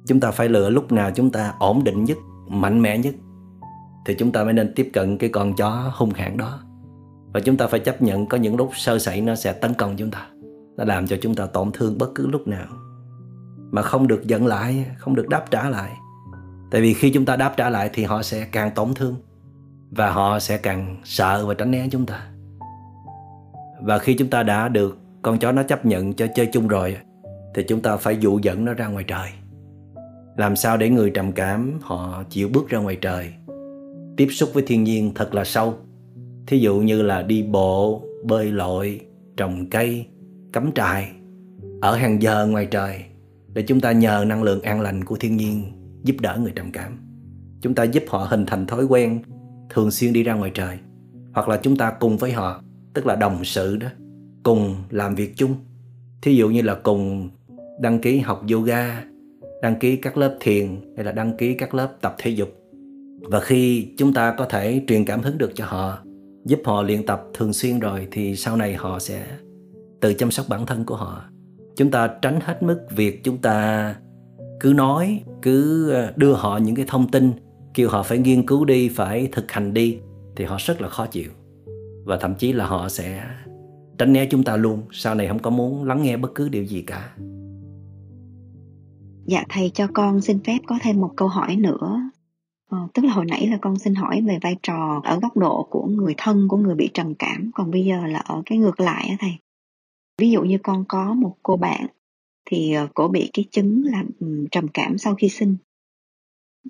Chúng ta phải lựa lúc nào chúng ta ổn định nhất, mạnh mẽ nhất thì chúng ta mới nên tiếp cận cái con chó hung hãn đó. Và chúng ta phải chấp nhận có những lúc sơ sẩy nó sẽ tấn công chúng ta. Nó làm cho chúng ta tổn thương bất cứ lúc nào. Mà không được giận lại, không được đáp trả lại. Tại vì khi chúng ta đáp trả lại thì họ sẽ càng tổn thương. Và họ sẽ càng sợ và tránh né chúng ta. Và khi chúng ta đã được con chó nó chấp nhận cho chơi chung rồi, thì chúng ta phải dụ dẫn nó ra ngoài trời. Làm sao để người trầm cảm họ chịu bước ra ngoài trời? Tiếp xúc với thiên nhiên thật là sâu. Thí dụ như là đi bộ, bơi lội, trồng cây, cắm trại, ở hàng giờ ngoài trời, để chúng ta nhờ năng lượng an lành của thiên nhiên giúp đỡ người trầm cảm. Chúng ta giúp họ hình thành thói quen thường xuyên đi ra ngoài trời, hoặc là chúng ta cùng với họ, tức là đồng sự đó, cùng làm việc chung. Thí dụ như là cùng đăng ký học yoga, đăng ký các lớp thiền, hay là đăng ký các lớp tập thể dục và khi chúng ta có thể truyền cảm hứng được cho họ, giúp họ luyện tập thường xuyên rồi thì sau này họ sẽ tự chăm sóc bản thân của họ. Chúng ta tránh hết mức việc chúng ta cứ nói, cứ ờ, đưa họ những cái thông tin, kêu họ phải nghiên cứu đi, phải thực hành đi thì họ rất là khó chịu. Và thậm chí là họ sẽ tránh né chúng ta luôn, sau này không có muốn lắng nghe bất cứ điều gì cả. Dạ thầy, cho con xin phép có thêm một câu hỏi nữa. Ờ, tức là hồi nãy là con xin hỏi về vai trò ở góc độ của người thân của người bị trầm cảm còn bây giờ là ở cái ngược lại á thầy. Ví dụ như con có một cô bạn thì ờ, cổ bị cái chứng là ừ, trầm cảm sau khi sinh.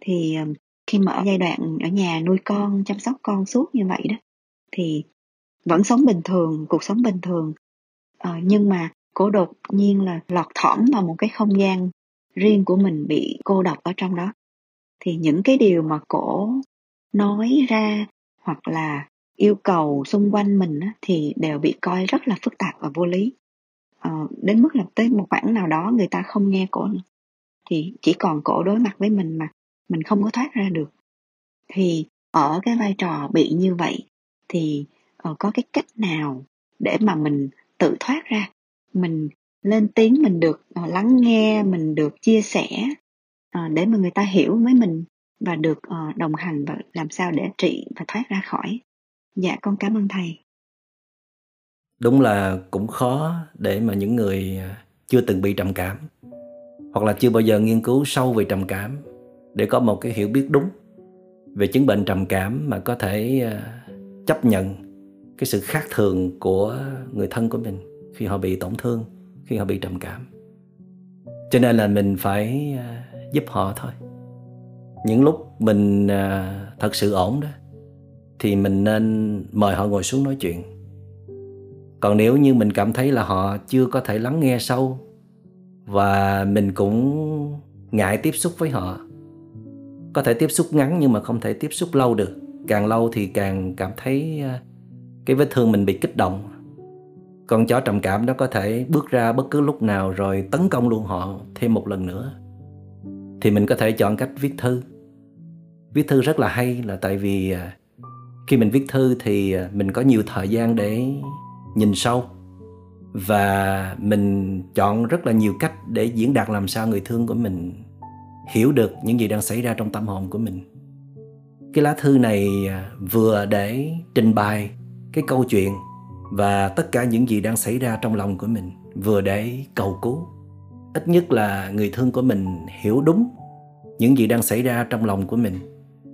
Thì ờ, khi mà ở giai đoạn ở nhà nuôi con chăm sóc con suốt như vậy đó thì vẫn sống bình thường cuộc sống bình thường. Uh, nhưng mà cổ đột nhiên là lọt thỏm vào một cái không gian riêng của mình bị cô độc ở trong đó thì những cái điều mà cổ nói ra hoặc là yêu cầu xung quanh mình á, thì đều bị coi rất là phức tạp và vô lý. À, đến mức là tới một khoảng nào đó người ta không nghe cổ nữa. Thì chỉ còn cổ đối mặt với mình mà mình không có thoát ra được. Thì ở cái vai trò bị như vậy thì uh, có cái cách nào để mà mình tự thoát ra? Mình lên tiếng mình được uh, lắng nghe mình được chia sẻ Ờ, để mà người ta hiểu với mình và được ờ, đồng hành và làm sao để trị và thoát ra khỏi. Dạ con cảm ơn thầy. Đúng là cũng khó để mà những người ờ, chưa từng bị trầm cảm hoặc là chưa bao giờ nghiên cứu sâu về trầm cảm để có một cái hiểu biết đúng về chứng bệnh trầm cảm mà có thể chấp nhận cái sự khác thường của người thân của mình khi họ bị tổn thương, khi họ bị trầm cảm. Cho nên là mình phải giúp họ thôi. Những lúc mình à, thật sự ổn đó thì mình nên mời họ ngồi xuống nói chuyện. Còn nếu như mình cảm thấy là họ chưa có thể lắng nghe sâu và mình cũng ngại tiếp xúc với họ có thể tiếp xúc ngắn nhưng mà không thể tiếp xúc lâu được. Càng lâu thì càng cảm thấy à, cái vết thương mình bị kích động. Con chó trầm cảm nó có thể bước ra bất cứ lúc nào rồi tấn công luôn họ thêm một lần nữa thì mình có thể chọn cách viết thư. Viết thư rất là hay là tại vì à, khi mình viết thư thì à, mình có nhiều thời gian để nhìn sâu. Và mình chọn rất là nhiều cách để diễn đạt làm sao người thương của mình hiểu được những gì đang xảy ra trong tâm hồn của mình. Cái lá thư này à, vừa để trình bày cái câu chuyện và tất cả những gì đang xảy ra trong lòng của mình, vừa để cầu cứu ít nhất là người thương của mình hiểu đúng những gì đang xảy ra trong lòng của mình.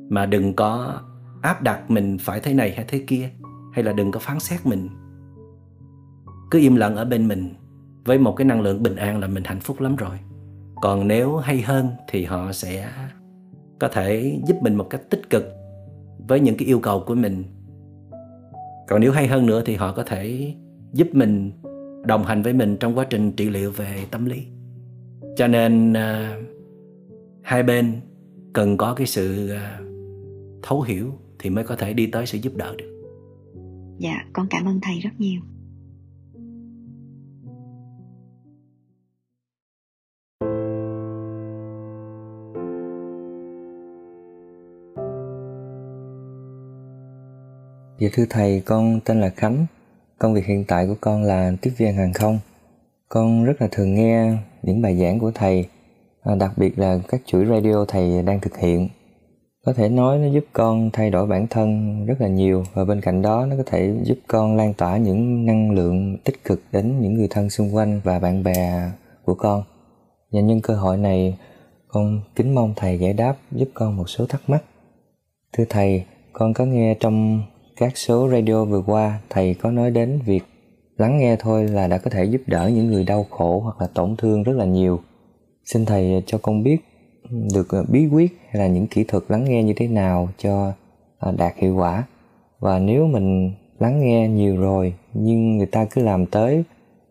Mà đừng có áp đặt mình phải thế này hay thế kia, hay là đừng có phán xét mình. Cứ im lặng ở bên mình, với một cái năng lượng bình an là mình hạnh phúc lắm rồi. Còn nếu hay hơn thì họ sẽ có thể giúp mình một cách tích cực với những cái yêu cầu của mình. Còn nếu hay hơn nữa thì họ có thể giúp mình đồng hành với mình trong quá trình trị liệu về tâm lý cho nên uh, hai bên cần có cái sự uh, thấu hiểu thì mới có thể đi tới sự giúp đỡ được dạ con cảm ơn thầy rất nhiều Dạ thưa thầy, con tên là Khánh. Công việc hiện tại của con là tiếp viên hàng không. Con rất là thường nghe những bài giảng của thầy, à, đặc biệt là các chuỗi radio thầy đang thực hiện. Có thể nói nó giúp con thay đổi bản thân rất là nhiều và bên cạnh đó nó có thể giúp con lan tỏa những năng lượng tích cực đến những người thân xung quanh và bạn bè của con. Và nhân cơ hội này, con kính mong thầy giải đáp giúp con một số thắc mắc. Thưa thầy, con có nghe trong các số radio vừa qua thầy có nói đến việc lắng nghe thôi là đã có thể giúp đỡ những người đau khổ hoặc là tổn thương rất là nhiều. Xin thầy cho con biết được ờ, bí quyết hay là những kỹ thuật lắng nghe như thế nào cho ờ, đạt hiệu quả. Và nếu mình lắng nghe nhiều rồi, nhưng người ta cứ làm tới,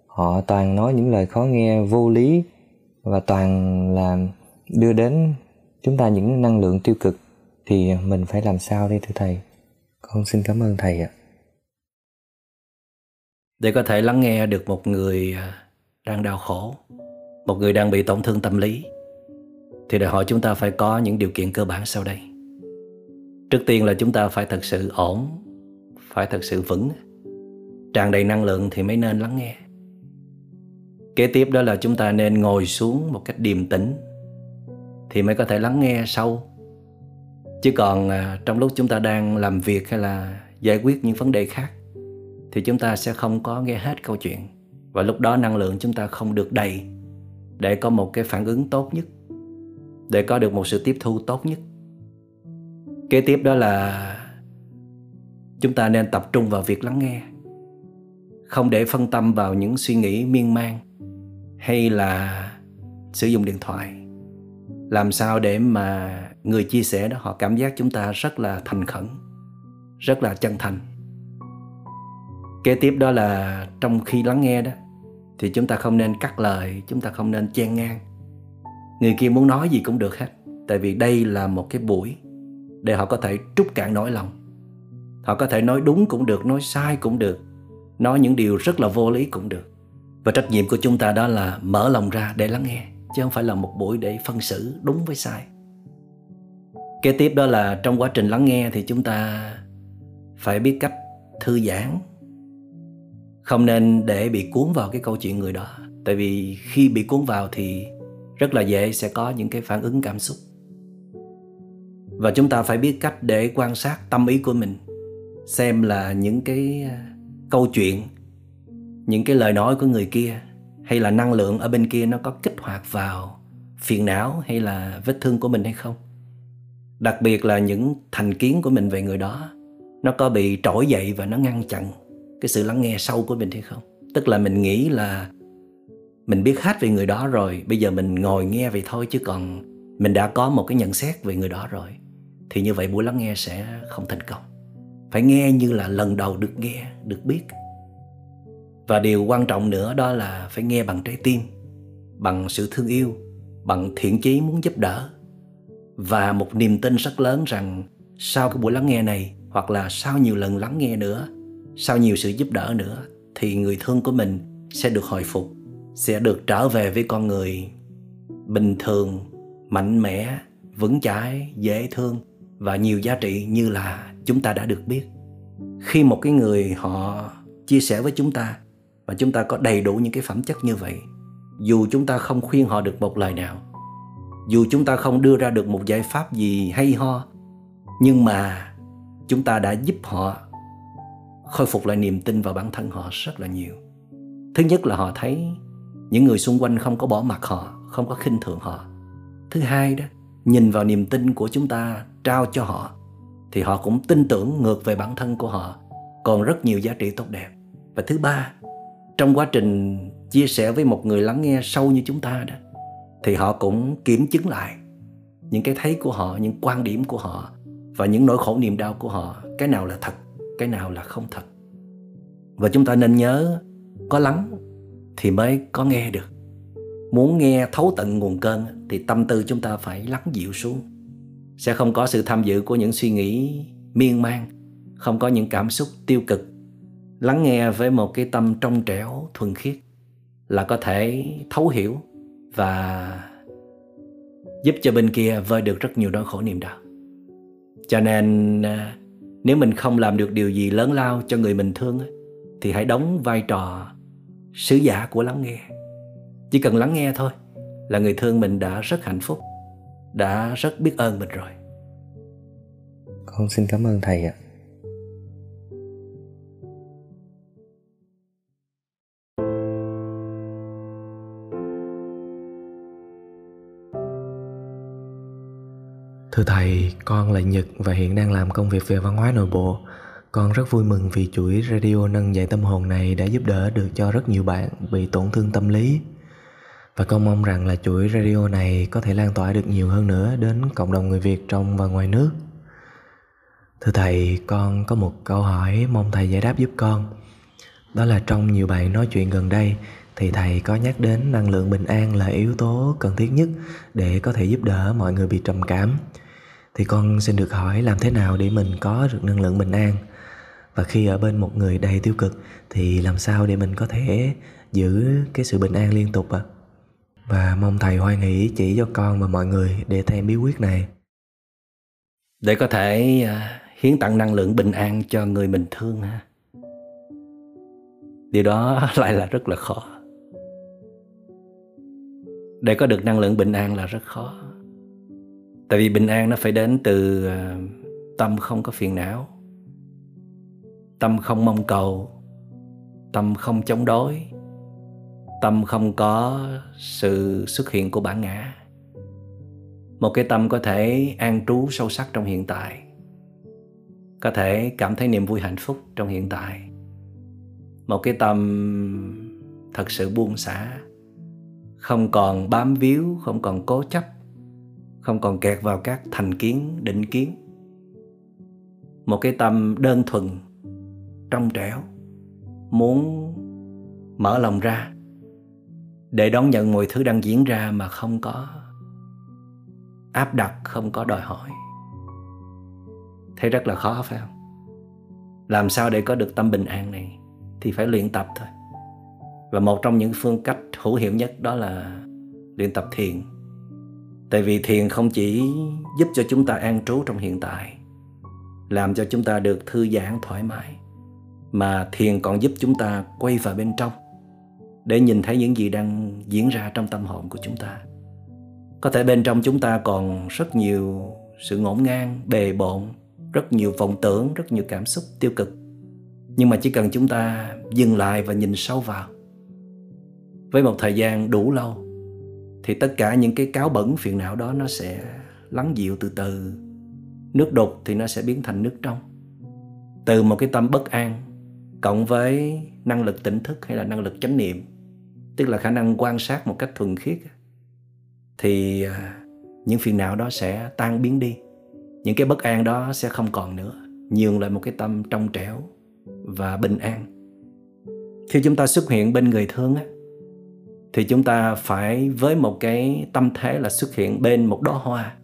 họ toàn nói những lời khó nghe vô lý và toàn là đưa đến chúng ta những năng lượng tiêu cực, thì mình phải làm sao đây thưa thầy? Con xin cảm ơn thầy ạ. Để có thể lắng nghe được một người à, đang đau khổ, một người đang bị tổn thương tâm lý, thì đòi hỏi chúng ta phải có những điều kiện cơ bản sau đây. Trước tiên là chúng ta phải thật sự ổn, phải thật sự vững, tràn đầy năng lượng thì mới nên lắng nghe. Kế tiếp đó là chúng ta nên ngồi xuống một cách điềm tĩnh thì mới có thể lắng nghe sâu chứ còn à, trong lúc chúng ta đang làm việc hay là giải quyết những vấn đề khác thì chúng ta sẽ không có nghe hết câu chuyện. Và lúc đó năng lượng chúng ta không được đầy để có một cái phản ứng tốt nhất, để có được một sự tiếp thu tốt nhất. Kế tiếp đó là chúng ta nên tập trung vào việc lắng nghe, không để phân tâm vào những suy nghĩ miên man hay là sử dụng điện thoại. Làm sao để mà người chia sẻ đó, họ cảm giác chúng ta rất là thành khẩn, rất là chân thành kế tiếp đó là trong khi lắng nghe đó, thì chúng ta không nên cắt lời, chúng ta không nên chen ngang. Người kia muốn nói gì cũng được hết, tại vì đây là một cái buổi để họ có thể trút cạn nỗi lòng. Họ có thể nói đúng cũng được, nói sai cũng được, nói những điều rất là vô lý cũng được. Và trách nhiệm của chúng ta đó là mở lòng ra để lắng nghe, chứ không phải là một buổi để phân xử đúng với sai. Kế tiếp đó là trong quá trình lắng nghe thì chúng ta phải biết cách thư giãn không nên để bị cuốn vào cái câu chuyện người đó. Tại vì khi bị cuốn vào thì rất là dễ sẽ có những cái phản ứng cảm xúc. Và chúng ta phải biết cách để quan sát tâm ý của mình, xem là những cái à, câu chuyện, những cái lời nói của người kia hay là năng lượng ở bên kia nó có kích hoạt vào phiền não hay là vết thương của mình hay không. Đặc biệt là những thành kiến của mình về người đó, nó có bị trỗi dậy và nó ngăn chặn cái sự lắng nghe sâu của mình hay không? Tức là mình nghĩ là mình biết hết về người đó rồi, bây giờ mình ngồi nghe vậy thôi chứ còn mình đã có một cái nhận xét về người đó rồi, thì như vậy buổi lắng nghe sẽ không thành công. Phải nghe như là lần đầu được nghe, được biết. Và điều quan trọng nữa đó là phải nghe bằng trái tim, bằng sự thương yêu, bằng thiện chí muốn giúp đỡ. Và một niềm tin rất lớn rằng sau cái buổi lắng nghe này hoặc là sau nhiều lần lắng nghe nữa sau nhiều sự giúp đỡ nữa, thì người thương của mình sẽ được hồi phục, sẽ được trở về với con người bình thường, mạnh mẽ, vững chãi, dễ thương và nhiều giá trị như là chúng ta đã được biết. Khi một cái người họ chia sẻ với chúng ta và chúng ta có đầy đủ những cái phẩm chất như vậy, dù chúng ta không khuyên họ được một lời nào, dù chúng ta không đưa ra được một giải pháp gì hay ho, nhưng mà chúng ta đã giúp họ khôi phục lại niềm tin vào bản thân họ rất là nhiều. Thứ nhất là họ thấy những người xung quanh không có bỏ mặt họ, không có khinh thường họ. Thứ hai đó, nhìn vào niềm tin của chúng ta trao cho họ, thì họ cũng tin tưởng ngược về bản thân của họ, còn rất nhiều giá trị tốt đẹp. Và thứ ba, trong quá trình chia sẻ với một người lắng nghe sâu như chúng ta đó, thì họ cũng kiểm chứng lại những cái thấy của họ, những quan điểm của họ và những nỗi khổ niềm đau của họ. Cái nào là thật cái nào là không thật. Và chúng ta nên nhớ, có lắng thì mới có nghe được. Muốn nghe thấu tận nguồn cơn thì tâm tư chúng ta phải lắng dịu xuống. Sẽ không có sự tham dự của những suy nghĩ miên man, không có những cảm xúc tiêu cực. Lắng nghe với một cái tâm trong trẻo, thuần khiết là có thể thấu hiểu và giúp cho bên kia vơi được rất nhiều nỗi khổ niềm đau. Cho nên à, nếu mình không làm được điều gì lớn lao cho người mình thương thì hãy đóng vai trò sứ giả của lắng nghe. Chỉ cần lắng nghe thôi là người thương mình đã rất hạnh phúc, đã rất biết ơn mình rồi. Con xin cảm ơn thầy ạ. Thưa Thầy, con là Nhật và hiện đang làm công việc về văn hóa nội bộ. Con rất vui mừng vì chuỗi radio nâng dậy tâm hồn này đã giúp đỡ được cho rất nhiều bạn bị tổn thương tâm lý. Và con mong rằng là chuỗi radio này có thể lan tỏa được nhiều hơn nữa đến cộng đồng người Việt trong và ngoài nước. Thưa Thầy, con có một câu hỏi mong Thầy giải đáp giúp con. Đó là trong nhiều bạn nói chuyện gần đây thì Thầy có nhắc đến năng lượng bình an là yếu tố cần thiết nhất để có thể giúp đỡ mọi người bị trầm cảm thì con xin được hỏi làm thế nào để mình có được năng lượng bình an? Và khi ở bên một người đầy tiêu cực, thì làm sao để mình có thể giữ cái sự bình an liên tục ạ? À? và mong thầy hoan hỷ chỉ cho con và mọi người để thêm bí quyết này. Để có thể à, hiến tặng năng lượng bình an cho người mình thương ha. Điều đó <laughs> lại là rất là khó. Để có được năng lượng bình an là rất khó tại vì bình an nó phải đến từ ờ, tâm không có phiền não. Tâm không mong cầu. Tâm không chống đối. Tâm không có sự xuất hiện của bản ngã. Một cái tâm có thể an trú sâu sắc trong hiện tại. Có thể cảm thấy niềm vui hạnh phúc trong hiện tại. Một cái tâm thật sự buông xả. Không còn bám víu, không còn cố chấp không còn kẹt vào các thành kiến, định kiến. Một cái tâm đơn thuần, trong trẻo, muốn mở lòng ra, để đón nhận mọi thứ đang diễn ra mà không có áp đặt, không có đòi hỏi. Thấy rất là khó, phải không? Làm sao để có được tâm bình an này thì phải luyện tập thôi. Và một trong những phương cách hữu hiệu nhất đó là luyện tập thiền tại vì thiền không chỉ giúp cho chúng ta an trú trong hiện tại, làm cho chúng ta được thư giãn thoải mái, mà thiền còn giúp chúng ta quay vào bên trong để nhìn thấy những gì đang diễn ra trong tâm hồn của chúng ta. Có thể bên trong chúng ta còn rất nhiều sự ngổn ngang, bề bộn, rất nhiều vọng tưởng, rất nhiều cảm xúc tiêu cực. Nhưng mà chỉ cần chúng ta dừng lại và nhìn sâu vào. Với một thời gian đủ lâu thì tất cả những cái cáo bẩn phiền não đó nó sẽ lắng dịu từ từ. Nước đục thì nó sẽ biến thành nước trong. Từ một cái tâm bất an cộng với năng lực tỉnh thức hay là năng lực chánh niệm, tức là khả năng quan sát một cách thuần khiết, thì à, những phiền não đó sẽ tan biến đi. Những cái bất an đó sẽ không còn nữa, nhường lại một cái tâm trong trẻo và bình an. Khi chúng ta xuất hiện bên người thương á thì chúng ta phải với một cái tâm thế là xuất hiện bên một đóa hoa,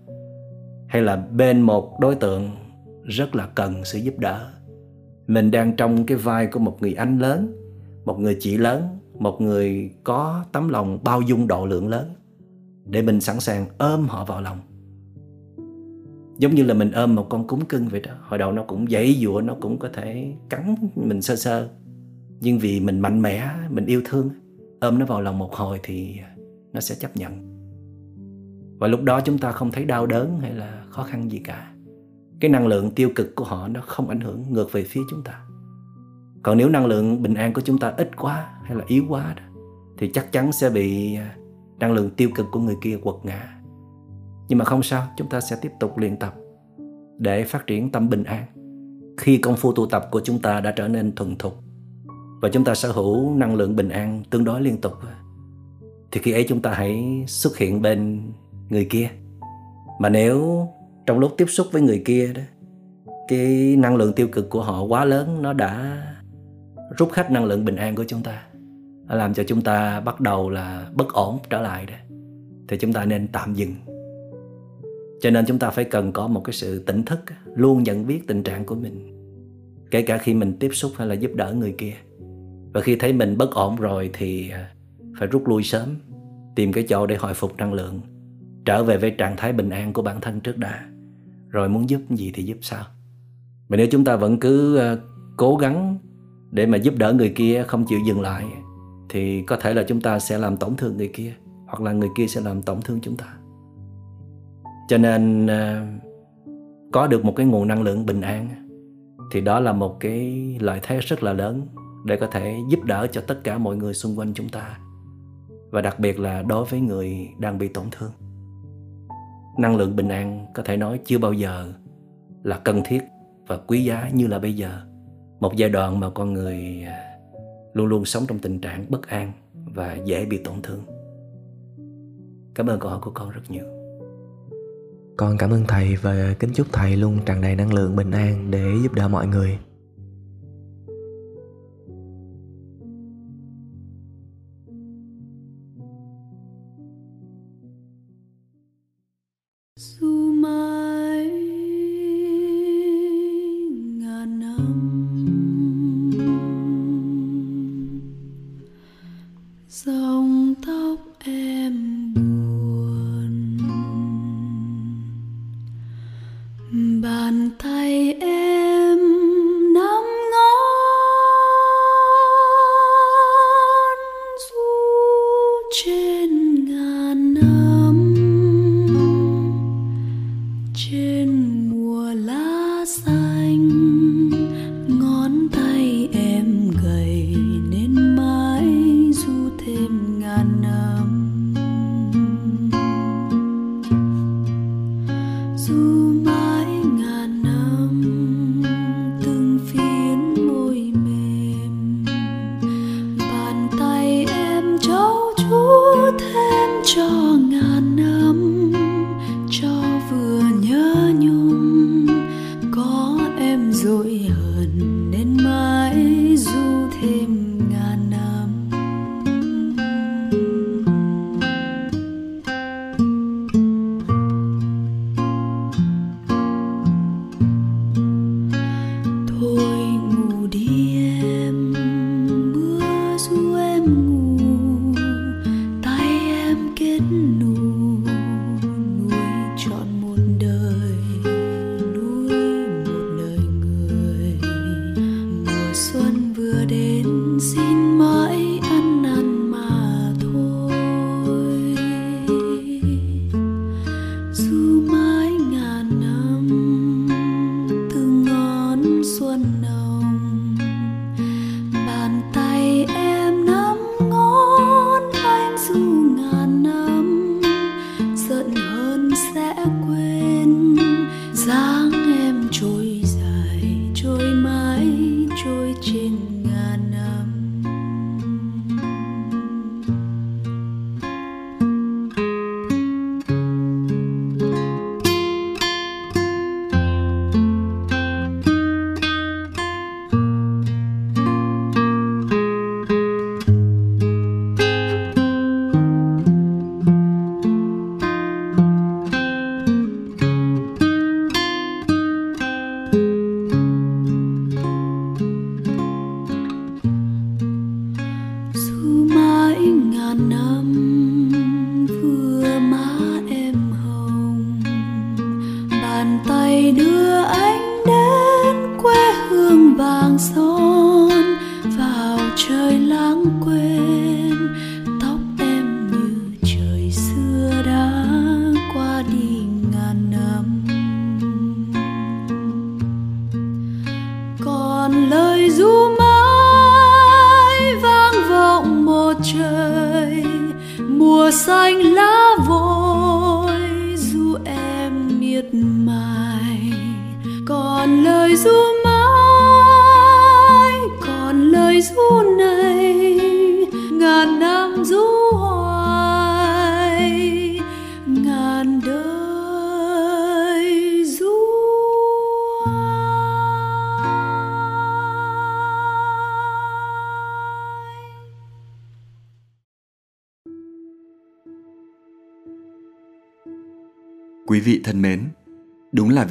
hay là bên một đối tượng rất là cần sự giúp đỡ. Mình đang trong cái vai của một người anh lớn, một người chị lớn, một người có tấm lòng bao dung độ lượng lớn để mình sẵn sàng ôm họ vào lòng. Giống như là mình ôm một con cúng cưng vậy đó. Hồi đầu nó cũng dãy dụa, nó cũng có thể cắn mình sơ sơ. Nhưng vì mình mạnh mẽ, mình yêu thương ôm nó vào lòng một hồi thì nó sẽ chấp nhận. Và lúc đó chúng ta không thấy đau đớn hay là khó khăn gì cả. Cái năng lượng tiêu cực của họ nó không ảnh hưởng ngược về phía chúng ta. Còn nếu năng lượng bình an của chúng ta ít quá hay là yếu quá đó, thì chắc chắn sẽ bị à, năng lượng tiêu cực của người kia quật ngã. Nhưng mà không sao chúng ta sẽ tiếp tục luyện tập để phát triển tâm bình an. Khi công phu tu tập của chúng ta đã trở nên thuần thục và chúng ta sở hữu năng lượng bình an tương đối liên tục. Thì khi ấy chúng ta hãy xuất hiện bên người kia. Mà nếu trong lúc tiếp xúc với người kia đó, cái năng lượng tiêu cực của họ quá lớn, nó đã rút hết năng lượng bình an của chúng ta làm cho chúng ta bắt đầu là bất ổn trở lại đó, thì chúng ta nên tạm dừng. Cho nên chúng ta phải cần có một cái sự tỉnh thức, luôn nhận biết tình trạng của mình, kể cả khi mình tiếp xúc hay là giúp đỡ người kia và khi thấy mình bất ổn rồi thì à, phải rút lui sớm, tìm cái chỗ để hồi phục năng lượng, trở về với trạng thái bình an của bản thân trước đã. Rồi muốn giúp gì thì giúp sao mà nếu chúng ta vẫn cứ à, cố gắng để mà giúp đỡ người kia không chịu dừng lại, thì có thể là chúng ta sẽ làm tổn thương người kia, hoặc là người kia sẽ làm tổn thương chúng ta. Cho nên à, có được một cái nguồn năng lượng bình an, thì đó là một cái lợi thế rất là lớn để có thể giúp đỡ cho tất cả mọi người xung quanh chúng ta, và đặc biệt là đối với người đang bị tổn thương. Năng lượng bình an có thể nói chưa bao giờ là cần thiết và quý giá như là bây giờ. Một giai đoạn mà con người à, luôn luôn sống trong tình trạng bất an và dễ bị tổn thương. Cảm ơn câu hỏi của con rất nhiều. Con cảm ơn thầy và kính chúc thầy luôn tràn đầy năng lượng bình an để giúp đỡ mọi người. Tóc em. Sẽ quên.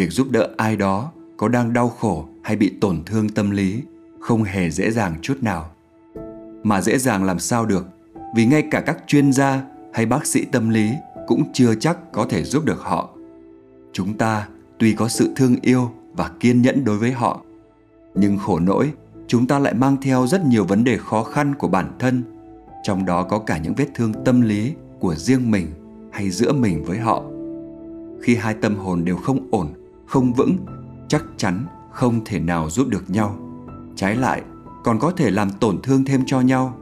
Việc giúp đỡ ai đó có đang đau khổ hay bị tổn thương tâm lý không hề dễ dàng chút nào. Mà dễ dàng làm sao được, vì ngay cả các chuyên gia hay bác sĩ tâm lý cũng chưa chắc có thể giúp được họ. Chúng ta tuy có sự thương yêu và kiên nhẫn đối với họ, nhưng khổ nỗi chúng ta lại mang theo rất nhiều vấn đề khó khăn của bản thân, trong đó có cả những vết thương tâm lý của riêng mình hay giữa mình với họ khi hai tâm hồn đều không ổn không vững, chắc chắn không thể nào giúp được nhau. Trái lại, còn có thể làm tổn thương thêm cho nhau.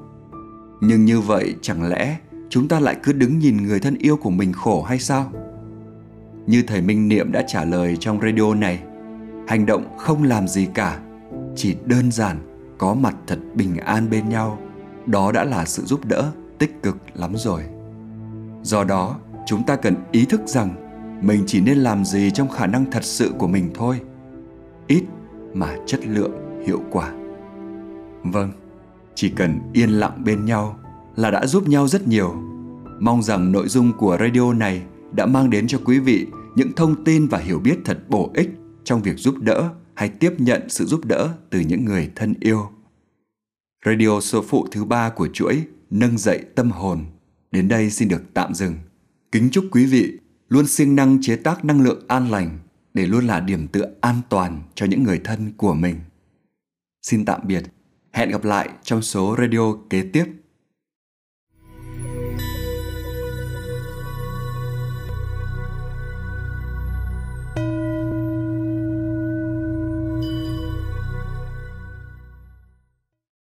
Nhưng như vậy chẳng lẽ chúng ta lại cứ đứng nhìn người thân yêu của mình khổ hay sao? Như thầy minh niệm đã trả lời trong radio này, hành động không làm gì cả, chỉ đơn giản có mặt thật bình an bên nhau. Đó đã là sự giúp đỡ tích cực lắm rồi. Do đó, chúng ta cần ý thức rằng mình chỉ nên làm gì trong khả năng thật sự của mình thôi. Ít mà chất lượng, hiệu quả. Vâng chỉ cần yên lặng bên nhau là đã giúp nhau rất nhiều. Mong rằng nội dung của radio này đã mang đến cho quý vị những thông tin và hiểu biết thật bổ ích trong việc giúp đỡ hay tiếp nhận sự giúp đỡ từ những người thân yêu. Radio số phụ thứ ba của chuỗi nâng dậy tâm hồn đến đây xin được tạm dừng. Kính chúc quý vị luôn siêng năng chế tác năng lượng an lành để luôn là điểm tựa an toàn cho những người thân của mình. Xin tạm biệt, hẹn gặp lại trong số radio kế tiếp.